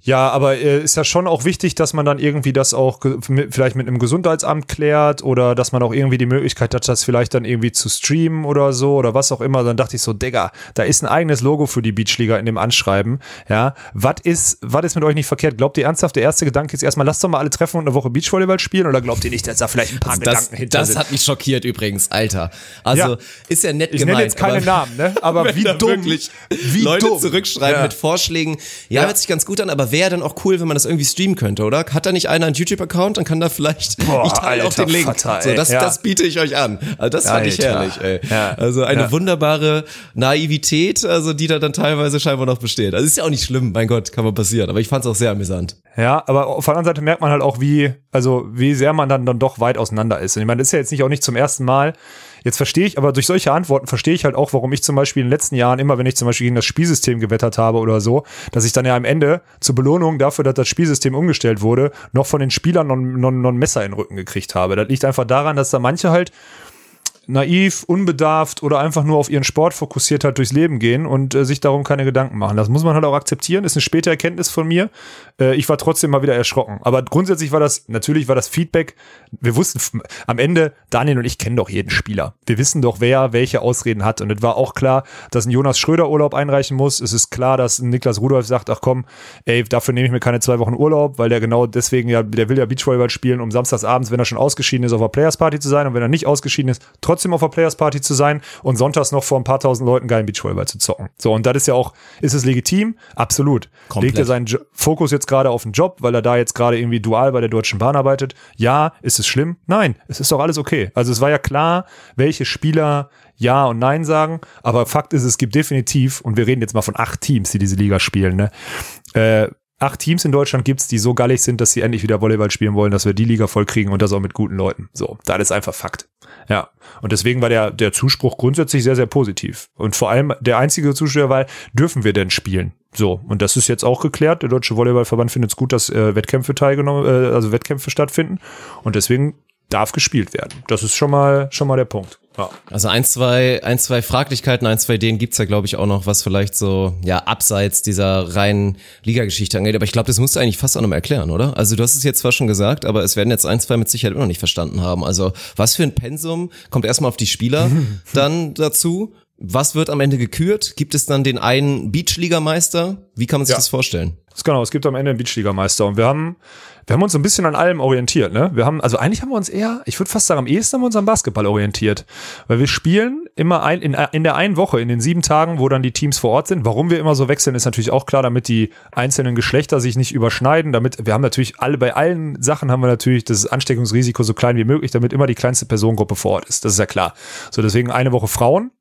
Ja, aber äh, ist ja schon auch wichtig, dass man dann irgendwie das auch mit, vielleicht mit einem Gesundheitsamt klärt oder dass man auch irgendwie die Möglichkeit hat, das vielleicht dann irgendwie zu streamen oder so oder was auch immer. Dann dachte ich so, Digga, da ist ein eigenes Logo für die Beachliga in dem Anschreiben. Ja, was ist, was ist mit euch nicht verkehrt? Glaubt ihr ernsthaft, der erste Gedanke ist erstmal, lasst doch mal alle treffen und eine Woche Beachvolleyball spielen oder glaubt ihr nicht, dass da vielleicht ein paar Das, Gedanken hinter das sind? hat mich schockiert übrigens, Alter. Also Ja. ist ja nett ich gemeint. nenne jetzt keine Namen, ne? Aber wie dumm, wie Leute dumm. zurückschreiben Ja. mit Vorschlägen. Ja, Ja. hört sich ganz gut an, aber wäre dann auch cool, wenn man das irgendwie streamen könnte, oder? Hat da nicht einer einen YouTube-Account? Dann kann da vielleicht, Boah, ich teile auch alter den Link. Vater, so, das, Ja. das biete ich euch an. Also das fand ich Alter. herrlich, ey. Ja. Also eine Ja. wunderbare Naivität, also die da dann teilweise scheinbar noch besteht. Also ist ja auch nicht schlimm, mein Gott, kann mal passieren. Aber ich fand es auch sehr amüsant. Ja, aber auf der anderen Seite merkt man halt auch, wie, also wie sehr man dann, dann doch weit auseinander ist. Und ich meine, das ist ja jetzt nicht auch nicht zum ersten Mal. Jetzt verstehe ich, aber durch solche Antworten verstehe ich halt auch, warum ich zum Beispiel in den letzten Jahren immer, wenn ich zum Beispiel gegen das Spielsystem gewettert habe oder so, dass ich dann ja am Ende zur Belohnung dafür, dass das Spielsystem umgestellt wurde, noch von den Spielern noch, noch, noch ein Messer in den Rücken gekriegt habe. Das liegt einfach daran, dass da manche halt naiv, unbedarft oder einfach nur auf ihren Sport fokussiert halt durchs Leben gehen und äh, sich darum keine Gedanken machen. Das muss man halt auch akzeptieren, ist eine späte Erkenntnis von mir. Äh, ich war trotzdem mal wieder erschrocken. Aber grundsätzlich war das, natürlich war das Feedback, wir wussten am Ende, Daniel und ich kennen doch jeden Spieler. Wir wissen doch, wer welche Ausreden hat. Und es war auch klar, dass ein Jonas Schröder Urlaub einreichen muss. Es ist klar, dass ein Niklas Rudolph sagt, ach komm, ey, dafür nehme ich mir keine zwei Wochen Urlaub, weil der genau deswegen ja, der will ja Beachvolleyball spielen, um samstagsabends, wenn er schon ausgeschieden ist, auf der Players Party zu sein und wenn er nicht ausgeschieden ist, trotzdem auf der Players Party zu sein und sonntags noch vor ein paar tausend Leuten geilen Beachvolleyball zu zocken. So, und das ist ja auch, ist es legitim? Absolut. Komplett. Legt er seinen jo Fokus jetzt gerade auf den Job, weil er da jetzt gerade irgendwie dual bei der Deutschen Bahn arbeitet? Ja. Ist es schlimm? Nein. Es ist doch alles okay. Also es war ja klar, welche Spieler ja und nein sagen, aber Fakt ist, es gibt definitiv, und wir reden jetzt mal von acht Teams, die diese Liga spielen, ne? Äh, acht Teams in Deutschland gibt's, die so gallig sind, dass sie endlich wieder Volleyball spielen wollen, dass wir die Liga voll kriegen und das auch mit guten Leuten. So, das ist einfach Fakt. Ja. Und deswegen war der, der Zuspruch grundsätzlich sehr, sehr positiv. Und vor allem der einzige Zuschauer war, dürfen wir denn spielen? So, und das ist jetzt auch geklärt. Der Deutsche Volleyballverband findet es gut, dass äh, Wettkämpfe teilgenommen, äh, also Wettkämpfe stattfinden. Und deswegen darf gespielt werden. Das ist schon mal, schon mal der Punkt. Ja. Also ein, zwei, ein, zwei Fraglichkeiten, ein, zwei Ideen gibt's ja, glaube ich, auch noch, was vielleicht so, ja, abseits dieser reinen Ligageschichte angeht. Aber ich glaube, das musst du eigentlich fast auch nochmal erklären, oder? Also du hast es jetzt zwar schon gesagt, aber es werden jetzt ein, zwei mit Sicherheit immer noch nicht verstanden haben. Also was für ein Pensum kommt erstmal auf die Spieler dann dazu? Was wird am Ende gekürt? Gibt es dann den einen Beachligameister? Wie kann man sich Ja. das vorstellen? Genau, es gibt am Ende einen Beachligameister und wir haben, wir haben uns so ein bisschen an allem orientiert, ne? Wir haben, also eigentlich haben wir uns eher, ich würde fast sagen, am ehesten haben wir uns am Basketball orientiert. Weil wir spielen immer ein, in, in der einen Woche, in den sieben Tagen, wo dann die Teams vor Ort sind. Warum wir immer so wechseln, ist natürlich auch klar, damit die einzelnen Geschlechter sich nicht überschneiden, damit, wir haben natürlich alle, bei allen Sachen haben wir natürlich das Ansteckungsrisiko so klein wie möglich, damit immer die kleinste Personengruppe vor Ort ist. Das ist ja klar. So, deswegen eine Woche Frauen,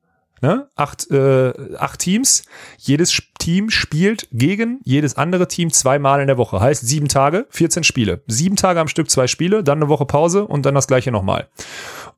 ne? acht, äh, acht Teams. Jedes Team spielt gegen jedes andere Team zweimal in der Woche. Heißt sieben Tage, 14 Spiele. Sieben Tage am Stück, zwei Spiele, dann eine Woche Pause und dann das gleiche nochmal.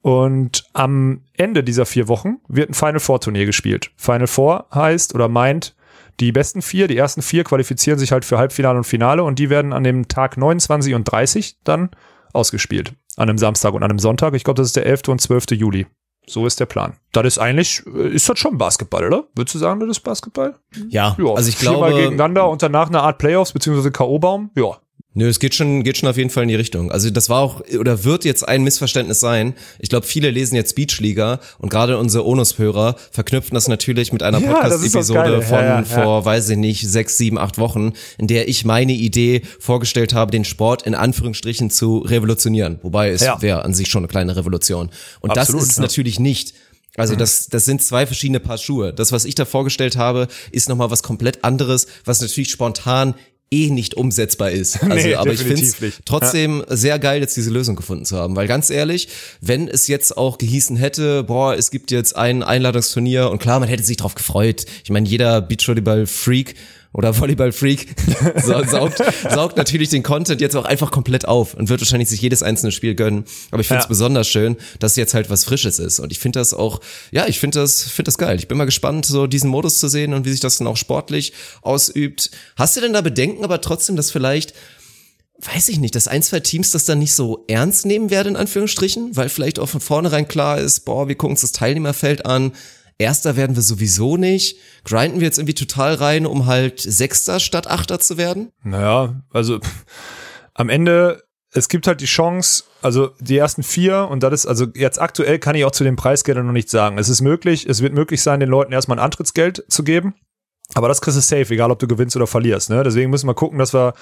Und am Ende dieser vier Wochen wird ein Final Four Turnier gespielt. Final Four heißt oder meint, die besten vier, die ersten vier qualifizieren sich halt für Halbfinale und Finale und die werden an dem Tag 29 und 30 dann ausgespielt. An einem Samstag und an einem Sonntag. Ich glaube, das ist der 11. und 12. Juli. So ist der Plan. Das ist eigentlich, äh, ist das schon Basketball, oder? Würdest du sagen, das ist Basketball? Ja, Ja, also ich viermal glaube, gegeneinander und danach eine Art Playoffs beziehungsweise K.O.-Baum. Ja. Nö, es geht schon, geht schon auf jeden Fall in die Richtung. Also das war auch oder wird jetzt ein Missverständnis sein. Ich glaube, viele lesen jetzt Beachliga und gerade unsere Onus-Hörer verknüpfen das natürlich mit einer Ja, Podcast-Episode von Ja, ja, vor, weiß ich nicht, sechs, sieben, acht Wochen, in der ich meine Idee vorgestellt habe, den Sport in Anführungsstrichen zu revolutionieren. Wobei es Ja. wäre an sich schon eine kleine Revolution. Und Absolut, das ist natürlich nicht. Also das, das sind zwei verschiedene Paar Schuhe. Das, was ich da vorgestellt habe, ist nochmal was komplett anderes, was natürlich spontan eh nicht umsetzbar ist. Also, Nee, aber ich finde es trotzdem sehr geil, jetzt diese Lösung gefunden zu haben. Weil ganz ehrlich, wenn es jetzt auch gehießen hätte, boah, es gibt jetzt ein Einladungsturnier und klar, man hätte sich drauf gefreut. Ich meine, jeder Beachvolleyball-Freak oder Volleyball-Freak sa- saugt, saugt natürlich den Content jetzt auch einfach komplett auf und wird wahrscheinlich sich jedes einzelne Spiel gönnen. Aber ich finde es Ja. besonders schön, dass jetzt halt was Frisches ist. Und ich finde das auch, ja, ich finde das, finde das geil. Ich bin mal gespannt, so diesen Modus zu sehen und wie sich das dann auch sportlich ausübt. Hast du denn da Bedenken, aber trotzdem, dass vielleicht weiß ich nicht, dass ein, zwei Teams das dann nicht so ernst nehmen werden, in Anführungsstrichen, weil vielleicht auch von vornherein klar ist, boah, wir gucken uns das Teilnehmerfeld an. Erster werden wir sowieso nicht. Grinden wir jetzt irgendwie total rein, um halt Sechster statt Achter zu werden? Naja, also am Ende, es gibt halt die Chance, also die ersten vier und das ist, also jetzt aktuell kann ich auch zu den Preisgeldern noch nicht sagen. Es ist möglich, es wird möglich sein, den Leuten erstmal ein Antrittsgeld zu geben. Aber das kriegst du safe, egal ob du gewinnst oder verlierst. Ne? Deswegen müssen wir gucken, dass wir,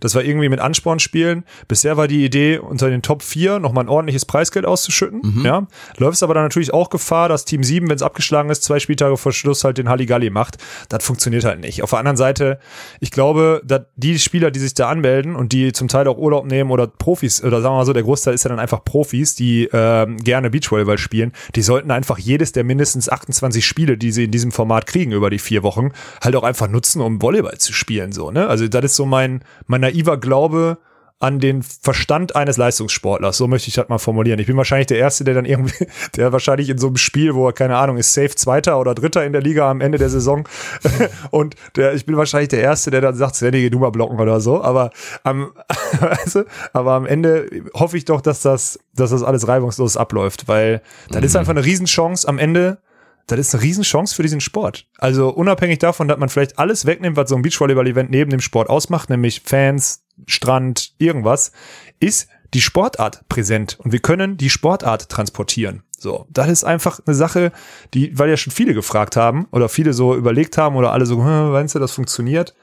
dass wir irgendwie mit Ansporn spielen. Bisher war die Idee, unter den Top 4 nochmal ein ordentliches Preisgeld auszuschütten. Mhm. Ja? Läufst aber dann natürlich auch Gefahr, dass Team 7, wenn es abgeschlagen ist, zwei Spieltage vor Schluss halt den Halligalli macht. Das funktioniert halt nicht. Auf der anderen Seite, ich glaube, dass die Spieler, die sich da anmelden und die zum Teil auch Urlaub nehmen oder Profis, oder sagen wir mal so, der Großteil ist ja dann einfach Profis, die ähm, gerne Beachvolleyball spielen, die sollten einfach jedes der mindestens 28 Spiele, die sie in diesem Format kriegen über die vier Wochen, halt auch einfach nutzen, um Volleyball zu spielen, so, ne? Also, das ist so mein, mein naiver Glaube an den Verstand eines Leistungssportlers. So möchte ich das mal formulieren. Ich bin wahrscheinlich der Erste, der dann irgendwie, der wahrscheinlich in so einem Spiel, wo er, keine Ahnung, ist safe Zweiter oder Dritter in der Liga am Ende der Saison. und der, ich bin wahrscheinlich der Erste, der dann sagt, Svenny, geh du mal blocken oder so. Aber am, also, aber am Ende hoffe ich doch, dass das, dass das alles reibungslos abläuft, weil das mhm. ist einfach eine Riesenchance am Ende das ist eine Riesenchance für diesen Sport. Also unabhängig davon, dass man vielleicht alles wegnimmt, was so ein Beachvolleyball-Event neben dem Sport ausmacht, nämlich Fans, Strand, irgendwas, ist die Sportart präsent und wir können die Sportart transportieren. So, das ist einfach eine Sache, die, weil ja schon viele gefragt haben oder viele so überlegt haben oder alle so, hm, meinst du, das funktioniert?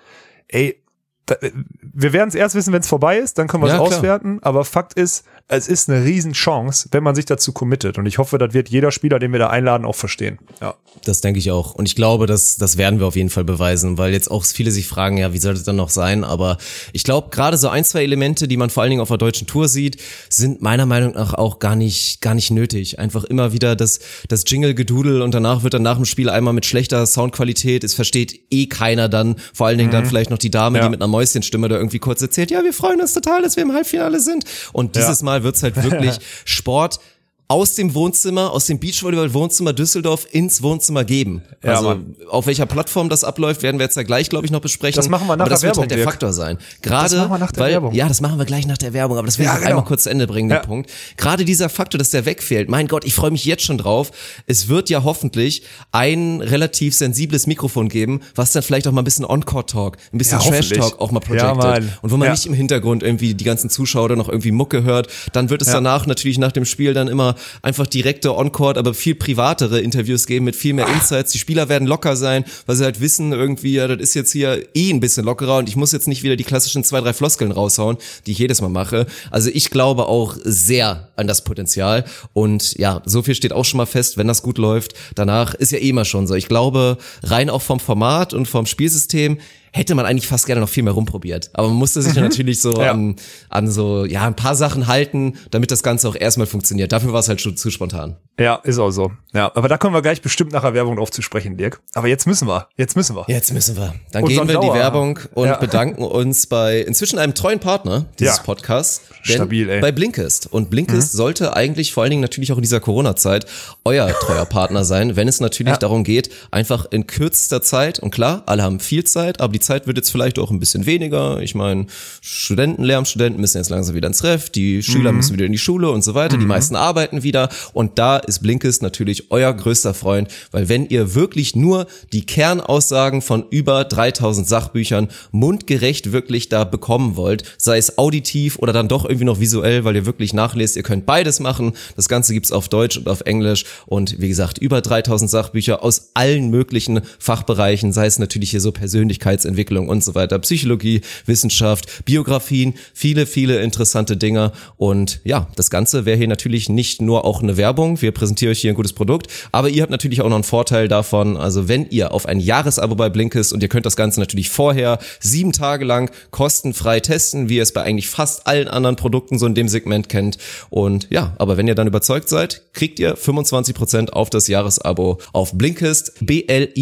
Ey, da, wir werden es erst wissen, wenn es vorbei ist, dann können wir es ja, auswerten. Aber Fakt ist, es ist eine Riesenchance, wenn man sich dazu committet. Und ich hoffe, das wird jeder Spieler, den wir da einladen, auch verstehen. Ja. Das denke ich auch. Und ich glaube, das, das werden wir auf jeden Fall beweisen, weil jetzt auch viele sich fragen, ja, wie soll das dann noch sein? Aber ich glaube, gerade so ein, zwei Elemente, die man vor allen Dingen auf der deutschen Tour sieht, sind meiner Meinung nach auch gar nicht, gar nicht nötig. Einfach immer wieder das, das Jingle-Gedudel und danach wird dann nach dem Spiel einmal mit schlechter Soundqualität, es versteht eh keiner dann, vor allen Dingen mhm. dann vielleicht noch die Dame, ja. die mit einer Mäuschenstimme da irgendwie kurz erzählt, ja, wir freuen uns total, dass wir im Halbfinale sind. Und dieses ja. Mal wird's halt wirklich Sport aus dem Wohnzimmer, aus dem Beachvolleyball-Wohnzimmer Düsseldorf ins Wohnzimmer geben. Ja, also Mann. auf welcher Plattform das abläuft, werden wir jetzt ja gleich, glaube ich, noch besprechen. Das machen wir nach aber das der wird Werbung, halt der Faktor sein. Gerade, das machen wir nach der weil, Werbung. Ja, das machen wir gleich nach der Werbung, aber das will ja, ich genau. einmal kurz zu Ende bringen, ja. den Punkt. Gerade dieser Faktor, dass der wegfällt. Mein Gott, ich freue mich jetzt schon drauf. Es wird ja hoffentlich ein relativ sensibles Mikrofon geben, was dann vielleicht auch mal ein bisschen On-Court-Talk, ein bisschen ja, Trash-Talk auch mal projectet. und wo man nicht im Hintergrund irgendwie die ganzen Zuschauer noch irgendwie Mucke hört. Dann wird es danach natürlich nach dem Spiel dann immer einfach direkt direkte On-Court, aber viel privatere Interviews geben mit viel mehr Insights. Die Spieler werden locker sein, weil sie halt wissen irgendwie, ja, das ist jetzt hier eh ein bisschen lockerer und ich muss jetzt nicht wieder die klassischen zwei, drei Floskeln raushauen, die ich jedes Mal mache. Also ich glaube auch sehr an das Potenzial und ja, so viel steht auch schon mal fest, wenn das gut läuft. Danach ist ja eh immer schon so. Ich glaube, rein auch vom Format und vom Spielsystem hätte man eigentlich fast gerne noch viel mehr rumprobiert. Aber man musste sich mhm. natürlich so ja. an, an so, ja, ein paar Sachen halten, damit das Ganze auch erstmal funktioniert. Dafür war es halt schon zu spontan. Ja, ist auch so. Ja, aber da kommen wir gleich bestimmt nach der Werbung drauf zu sprechen, Dirk. Aber jetzt müssen wir. Jetzt müssen wir. Jetzt müssen wir. Dann und gehen wir in die Werbung und ja. bedanken uns bei inzwischen einem treuen Partner dieses ja. Podcasts. Stabil, ey. Bei Blinkist. Und Blinkist mhm. sollte eigentlich vor allen Dingen natürlich auch in dieser Corona-Zeit euer treuer Partner sein, wenn es natürlich darum geht, einfach in kürzester Zeit, und klar, alle haben viel Zeit, aber die Zeit wird jetzt vielleicht auch ein bisschen weniger. Ich meine, Studenten, Lehramtsstudenten müssen jetzt langsam wieder ins Ref, die Schüler mhm. müssen wieder in die Schule und so weiter, mhm. die meisten arbeiten wieder. Und da ist Blinkist natürlich euer größter Freund, weil wenn ihr wirklich nur die Kernaussagen von über 3000 Sachbüchern mundgerecht wirklich da bekommen wollt, sei es auditiv oder dann doch irgendwie noch visuell, weil ihr wirklich nachlest, ihr könnt beides machen. Das Ganze gibt's auf Deutsch und auf Englisch und wie gesagt, über 3000 Sachbücher aus allen möglichen Fachbereichen, sei es natürlich hier so Persönlichkeitsentwicklung und so weiter, Psychologie, Wissenschaft, Biografien, viele, viele interessante Dinge. Und ja, das Ganze wäre hier natürlich nicht nur auch eine Werbung. Wir präsentieren euch hier ein gutes Produkt, aber ihr habt natürlich auch noch einen Vorteil davon. Also wenn ihr auf ein Jahresabo bei Blinkist und ihr könnt das Ganze natürlich vorher sieben Tage lang kostenfrei testen, wie ihr es bei eigentlich fast allen anderen Produkten so in dem Segment kennt. Und ja, aber wenn ihr dann überzeugt seid, kriegt ihr 25% auf das Jahresabo auf Blinkist, B-L-I-N-K-I-S-T.de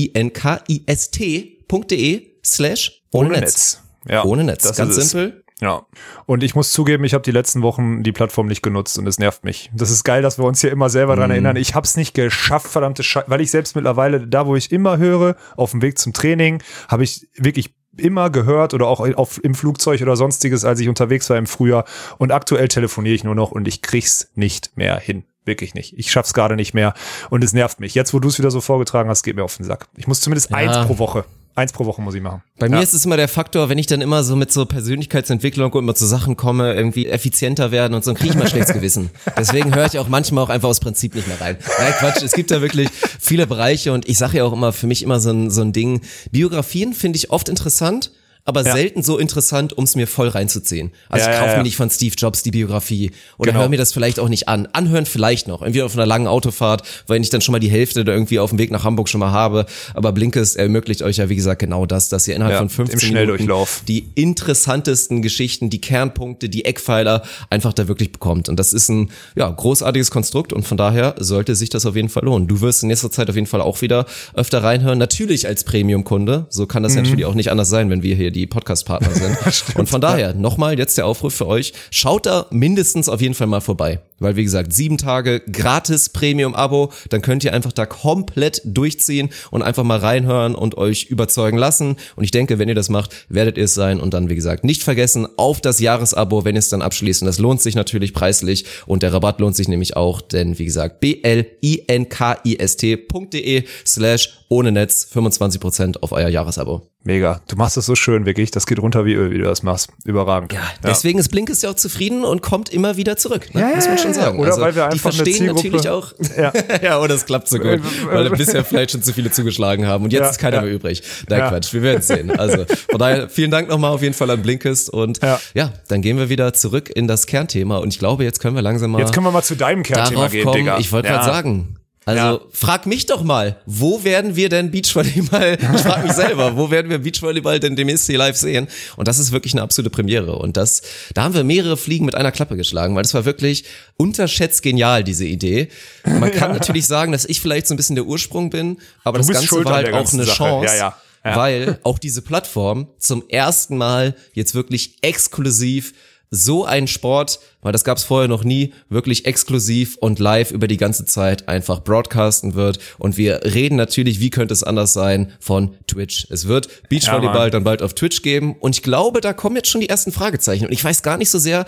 slash ohne, ohne Netz. Netz. Ja, ohne Netz. Ganz simpel. Ja. Und ich muss zugeben, ich habe die letzten Wochen die Plattform nicht genutzt und es nervt mich. Das ist geil, dass wir uns hier immer selber dran mhm. erinnern. Ich habe es nicht geschafft, verdammte Scheiße, weil ich selbst mittlerweile, da wo ich immer höre, auf dem Weg zum Training, habe ich wirklich immer gehört oder auch auf, im Flugzeug oder sonstiges, als ich unterwegs war im Frühjahr. Und aktuell telefoniere ich nur noch und ich krieg's nicht mehr hin. Wirklich nicht. Ich schaff's gerade nicht mehr und es nervt mich. Jetzt, wo du es wieder so vorgetragen hast, geht mir auf den Sack. Ich muss zumindest Ja. eins pro Woche. Eins pro Woche muss ich machen. Bei ja. mir ist es immer der Faktor, wenn ich dann immer so mit so Persönlichkeitsentwicklung und immer zu Sachen komme, irgendwie effizienter werden und so, dann kriege ich mal schlechtes Gewissen. Deswegen höre ich auch manchmal auch einfach aus Prinzip nicht mehr rein. Nein, Quatsch, es gibt da wirklich viele Bereiche und ich sage ja auch immer, für mich immer so ein, so ein Ding, Biografien finde ich oft interessant, aber Ja. selten so interessant, um es mir voll reinzuziehen. Also Ja, ich kaufe mir nicht von Steve Jobs die Biografie oder Genau. höre mir das vielleicht auch nicht an. Anhören vielleicht noch, irgendwie auf einer langen Autofahrt, weil ich dann schon mal die Hälfte da irgendwie auf dem Weg nach Hamburg schon mal habe. Aber Blinkist ermöglicht euch ja, wie gesagt, genau das, dass ihr innerhalb von im 15 Schnelldurchlauf. Minuten die interessantesten Geschichten, die Kernpunkte, die Eckpfeiler einfach da wirklich bekommt. Und das ist ein ja, großartiges Konstrukt und von daher sollte sich das auf jeden Fall lohnen. Du wirst in nächster Zeit auf jeden Fall auch wieder öfter reinhören. Natürlich als Premium-Kunde. So kann das ja natürlich auch nicht anders sein, wenn wir hier die Podcast-Partner sind. und von daher nochmal jetzt der Aufruf für euch. Schaut da mindestens auf jeden Fall mal vorbei. Weil wie gesagt, sieben Tage gratis Premium-Abo, dann könnt ihr einfach da komplett durchziehen und einfach mal reinhören und euch überzeugen lassen. Und ich denke, wenn ihr das macht, werdet ihr es sein. Und dann, wie gesagt, nicht vergessen, auf das Jahresabo, wenn ihr es dann abschließt. Und das lohnt sich natürlich preislich. Und der Rabatt lohnt sich nämlich auch, denn wie gesagt, blinkist.de slash ohne Netz 25% auf euer Jahresabo. Mega. Du machst das so schön, wirklich. Das geht runter wie Öl, wie du das machst. Überragend. Ja, deswegen ist Blinkist ja auch zufrieden und kommt immer wieder zurück. Ne? Ja, Muss man schon ja, sagen. oder also, weil wir die einfach eine verstehen Zielgruppe- natürlich auch. Ja. ja, oder es klappt so gut, weil bisher vielleicht schon zu viele zugeschlagen haben und jetzt Ja, ist keiner ja. mehr übrig. Nein, Ja. Quatsch, wir werden sehen. Also von daher vielen Dank nochmal auf jeden Fall an Blinkist und ja. Dann gehen wir wieder zurück in das Kernthema und ich glaube, jetzt können wir langsam mal Jetzt können wir mal zu deinem Kernthema gehen, kommen. Digga. Ich wollte gerade sagen. Also Ja. frag mich doch mal, wo werden wir denn Beachvolleyball, ich frag mich selber, wo werden wir Beachvolleyball denn demnächst hier live sehen? Und das ist wirklich eine absolute Premiere. Und das, da haben wir mehrere Fliegen mit einer Klappe geschlagen, weil das war wirklich unterschätzt genial, diese Idee. Man kann natürlich sagen, dass ich vielleicht so ein bisschen der Ursprung bin, aber das bist Ganze war halt auch eine Sache. Chance. Ja, ja. Ja. Weil auch diese Plattform zum ersten Mal jetzt wirklich exklusiv so ein Sport, weil das gab es vorher noch nie, wirklich exklusiv und live über die ganze Zeit einfach broadcasten wird. Und wir reden natürlich, wie könnte es anders sein, von Twitch. Es wird Ja, Beachvolleyball Mann. dann bald auf Twitch geben. Und ich glaube, da kommen jetzt schon die ersten Fragezeichen. Und ich weiß gar nicht so sehr,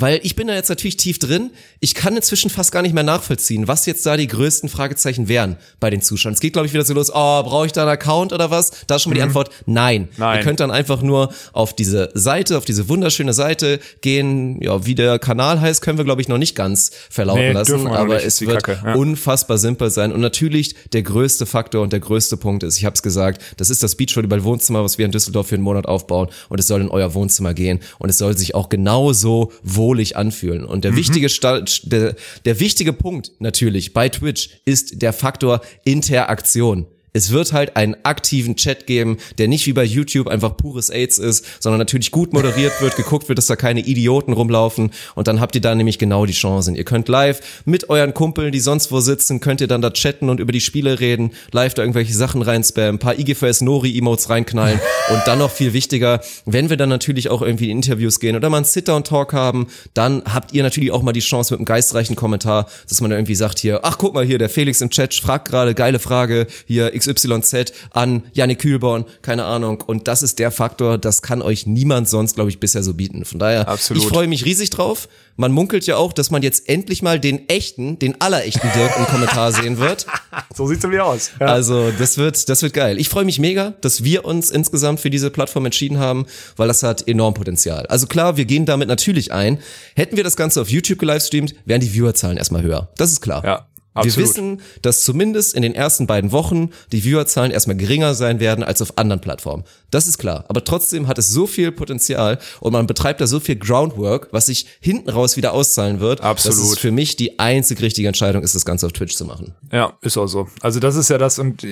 weil ich bin da jetzt natürlich tief drin. Ich kann inzwischen fast gar nicht mehr nachvollziehen, was jetzt da die größten Fragezeichen wären bei den Zuschauern. Es geht, glaube ich, wieder so los, oh, brauche ich da einen Account oder was? Da ist schon mal die Antwort, nein. Mhm. Nein. Ihr könnt dann einfach nur auf diese Seite, auf diese wunderschöne Seite gehen. Ja, wie der Kanal heißt, können wir, glaube ich, noch nicht ganz verlauten Nee, lassen. Aber es wird Kacke, ja. unfassbar simpel sein. Und natürlich der größte Faktor und der größte Punkt ist, ich habe es gesagt, das ist das Beachvolleyball-Wohnzimmer, was wir in Düsseldorf für einen Monat aufbauen. Und es soll in euer Wohnzimmer gehen. Und es soll sich auch genauso wohlig anfühlen. Und Mhm. der wichtige Sta- der, der wichtige Punkt natürlich bei Twitch ist der Faktor Interaktion. Es wird halt einen aktiven Chat geben, der nicht wie bei YouTube einfach pures AIDS ist, sondern natürlich gut moderiert wird, geguckt wird, dass da keine Idioten rumlaufen und dann habt ihr da nämlich genau die Chancen. Ihr könnt live mit euren Kumpeln, die sonst wo sitzen, könnt ihr dann da chatten und über die Spiele reden, live da irgendwelche Sachen reinspammen, ein paar IGVS Nori Emotes reinknallen und dann noch viel wichtiger, wenn wir dann natürlich auch irgendwie in Interviews gehen oder mal einen Sit-Down-Talk haben, dann habt ihr natürlich auch mal die Chance mit einem geistreichen Kommentar, dass man irgendwie sagt hier, ach guck mal hier, der Felix im Chat fragt gerade, geile Frage, hier XYZ an Janik Kühlborn, keine Ahnung. Und das ist der Faktor, das kann euch niemand sonst, glaube ich, bisher so bieten. Von daher, Absolut. ich freue mich riesig drauf. Man munkelt ja auch, dass man jetzt endlich mal den echten, den allerechten Dirk im Kommentar sehen wird. So sieht's nämlich aus. Ja. Also das wird, das wird geil. Ich freue mich mega, dass wir uns insgesamt für diese Plattform entschieden haben, weil das hat enorm Potenzial. Also klar, wir gehen damit natürlich ein. Hätten wir das Ganze auf YouTube gelivestreamt, wären die Viewerzahlen erstmal höher. Das ist klar. Ja, Wir absolut. wissen, dass zumindest in den ersten beiden Wochen die Viewerzahlen erstmal geringer sein werden als auf anderen Plattformen. Das ist klar. Aber trotzdem hat es so viel Potenzial und man betreibt da so viel Groundwork, was sich hinten raus wieder auszahlen wird. Absolut. Dass es für mich die einzig richtige Entscheidung ist, das Ganze auf Twitch zu machen. Ja, ist auch so. Also das ist ja das und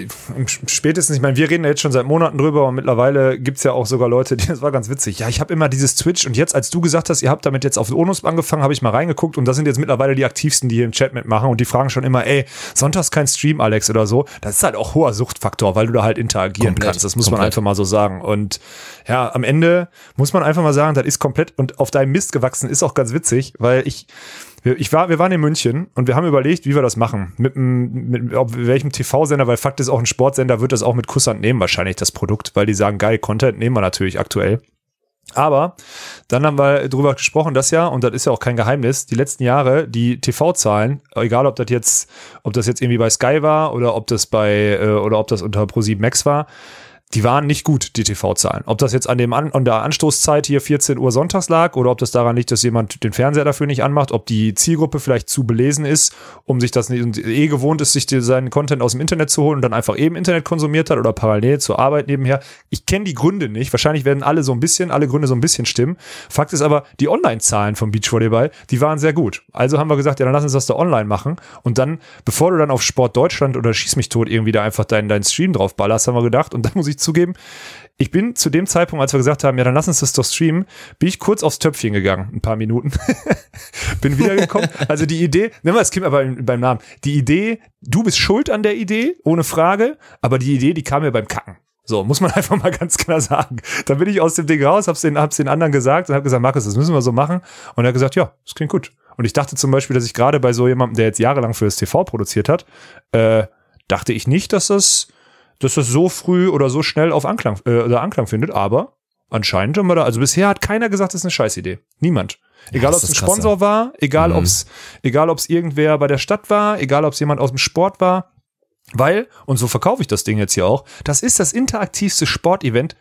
spätestens, ich meine, wir reden ja jetzt schon seit Monaten drüber und mittlerweile gibt's ja auch sogar Leute, die, das war ganz witzig. Ja, ich habe immer dieses Twitch und jetzt, als du gesagt hast, ihr habt damit jetzt auf Onus angefangen, habe ich mal reingeguckt und das sind jetzt mittlerweile die aktivsten, die hier im Chat mitmachen und die fragen schon immer, ey, sonntags kein Stream, Alex oder so. Das ist halt auch hoher Suchtfaktor, weil du da halt interagieren Komplett, kannst. Das muss man komplett. einfach mal so sagen. Und ja, am Ende muss man einfach mal sagen, das ist komplett und auf deinem Mist gewachsen, ist auch ganz witzig, weil ich ich war, wir waren in München und wir haben überlegt, wie wir das machen. Mit, mit auf welchem TV-Sender, weil Fakt ist, auch ein Sportsender wird das auch mit Kusshand nehmen, wahrscheinlich das Produkt, weil die sagen, geil, Content nehmen wir natürlich aktuell. Aber dann haben wir drüber gesprochen, dass ja, und das ist ja auch kein Geheimnis, die letzten Jahre die TV-Zahlen, egal ob das jetzt, ob das jetzt irgendwie bei Sky war oder ob das bei äh, oder ob das unter Pro7 Max war, die waren nicht gut, die TV-Zahlen. Ob das jetzt an, dem an, an der Anstoßzeit hier 14 Uhr sonntags lag oder ob das daran liegt, dass jemand den Fernseher dafür nicht anmacht, ob die Zielgruppe vielleicht zu belesen ist, um sich das nicht eh gewohnt ist, sich seinen Content aus dem Internet zu holen und dann einfach eben Internet konsumiert hat oder parallel zur Arbeit nebenher. Ich kenne die Gründe nicht. Wahrscheinlich werden alle so ein bisschen, alle Gründe so ein bisschen stimmen. Fakt ist aber, die Online-Zahlen vom Beachvolleyball, die waren sehr gut. Also haben wir gesagt, ja, dann lass uns das da online machen. Und dann, bevor du dann auf Sport Deutschland oder Schieß mich tot irgendwie da einfach deinen, deinen Stream drauf ballerst, haben wir gedacht, und da muss ich zugeben, ich bin zu dem Zeitpunkt, als wir gesagt haben, ja, dann lass uns das doch streamen, bin ich kurz aufs Töpfchen gegangen, ein paar Minuten. bin wiedergekommen. Also die Idee, nehmen wir das Kind aber beim Namen. Die Idee, du bist schuld an der Idee, ohne Frage, aber die Idee, die kam mir beim Kacken. So, muss man einfach mal ganz klar sagen. Dann bin ich aus dem Ding raus, hab's den, hab's den anderen gesagt und hab gesagt, Markus, das müssen wir so machen. Und er hat gesagt, ja, das klingt gut. Und ich dachte zum Beispiel, dass ich gerade bei so jemandem, der jetzt jahrelang für das TV produziert hat, äh, dachte ich nicht, dass das dass das so früh oder so schnell auf Anklang, äh, oder Anklang findet, aber anscheinend haben wir da, also bisher hat keiner gesagt, das ist eine Scheißidee. Niemand. Egal, Ja, ob es ein ist krass, Sponsor war, egal, Mhm. ob's, egal, ob's irgendwer bei der Stadt war, egal, ob's jemand aus dem Sport war. Weil, und so verkaufe ich das Ding jetzt hier auch, das ist das interaktivste Sportevent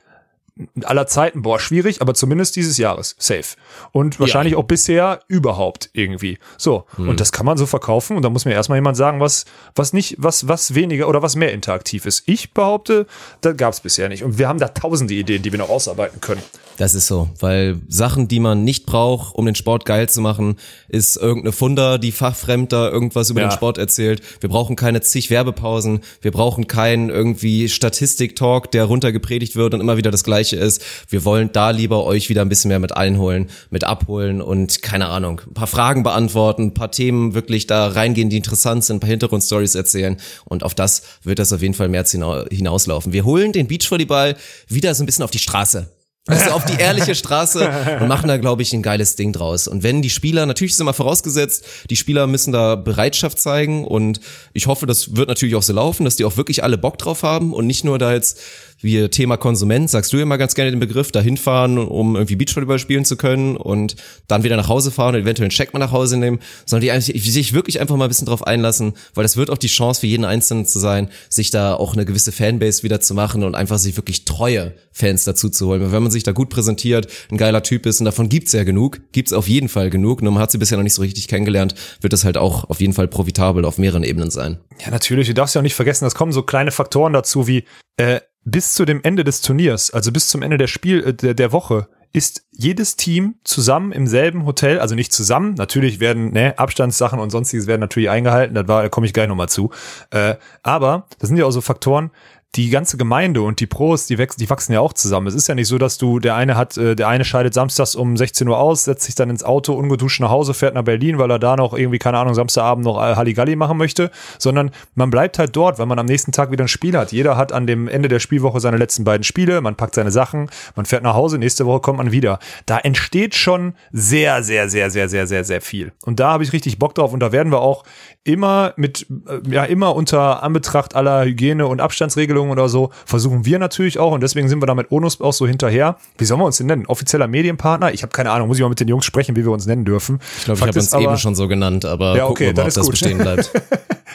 aller Zeiten. Boah, schwierig, aber zumindest dieses Jahres. Safe. Und wahrscheinlich auch bisher überhaupt irgendwie. So. Hm. Und das kann man so verkaufen. Und da muss mir erstmal jemand sagen, was, was nicht, was, was weniger oder was mehr interaktiv ist. Ich behaupte, das gab's bisher nicht. Und wir haben da tausende Ideen, die wir noch ausarbeiten können. Das ist so, weil Sachen, die man nicht braucht, um den Sport geil zu machen, ist irgendeine Funder, die fachfremd da irgendwas über Ja. den Sport erzählt. Wir brauchen keine zig Werbepausen, wir brauchen keinen irgendwie Statistik-Talk, der runtergepredigt wird und immer wieder das Gleiche ist. Wir wollen da lieber euch wieder ein bisschen mehr mit einholen, mit abholen und keine Ahnung, ein paar Fragen beantworten, ein paar Themen wirklich da reingehen, die interessant sind, ein paar Hintergrundstories erzählen und auf das wird das auf jeden Fall März hina- hinauslaufen. Wir holen den Beachvolleyball wieder so ein bisschen auf die Straße. Also auf die ehrliche Straße und machen da, glaube ich, ein geiles Ding draus. Und wenn die Spieler, natürlich ist immer vorausgesetzt, die Spieler müssen da Bereitschaft zeigen und ich hoffe, das wird natürlich auch so laufen, dass die auch wirklich alle Bock drauf haben und nicht nur da jetzt wie Thema Konsument, sagst du mal ganz gerne den Begriff, da hinfahren, um irgendwie Beachvolleyball spielen zu können und dann wieder nach Hause fahren und eventuell einen Check mal nach Hause nehmen, sondern die eigentlich, sich wirklich einfach mal ein bisschen drauf einlassen, weil das wird auch die Chance für jeden Einzelnen zu sein, sich da auch eine gewisse Fanbase wieder zu machen und einfach sich wirklich treue Fans dazu zu holen. Weil wenn man sich da gut präsentiert, ein geiler Typ ist und davon gibt's ja genug, gibt's auf jeden Fall genug, nur man hat sie bisher noch nicht so richtig kennengelernt, wird das halt auch auf jeden Fall profitabel auf mehreren Ebenen sein. Ja, natürlich. Du darfst ja auch nicht vergessen, es kommen so kleine Faktoren dazu wie äh, bis zu dem Ende des Turniers, also bis zum Ende der Spiel äh, der, der Woche, ist jedes Team zusammen im selben Hotel, also nicht zusammen, natürlich werden ne, Abstandssachen und sonstiges werden natürlich eingehalten, das war, da komme ich gleich nochmal zu. Äh, aber das sind ja auch so Faktoren, die ganze Gemeinde und die Pros, die, wachsen, die wachsen ja auch zusammen. Es ist ja nicht so, dass du, der eine hat, äh, der eine scheidet samstags um 16 Uhr aus, setzt sich dann ins Auto ungeduscht nach Hause, fährt nach Berlin, weil er da noch irgendwie, keine Ahnung, Samstagabend noch äh, Halligalli machen möchte, sondern man bleibt halt dort, weil man am nächsten Tag wieder ein Spiel hat. Jeder hat an dem Ende der Spielwoche seine letzten beiden Spiele, man packt seine Sachen, man fährt nach Hause, nächste Woche kommt man wieder. Da entsteht schon sehr, sehr, sehr, sehr, sehr, sehr, sehr viel. Und da habe ich richtig Bock drauf und da werden wir auch immer mit, äh, ja, immer unter Anbetracht aller Hygiene- und Abstandsregelungen oder so, versuchen wir natürlich auch und deswegen sind wir da mit Onus auch so hinterher. Wie sollen wir uns denn nennen? Offizieller Medienpartner? Ich habe keine Ahnung, muss ich mal mit den Jungs sprechen, wie wir uns nennen dürfen. Ich glaube, ich habe uns aber- eben schon so genannt, aber Ja, okay, gucken wir mal, ob das gut. bestehen bleibt.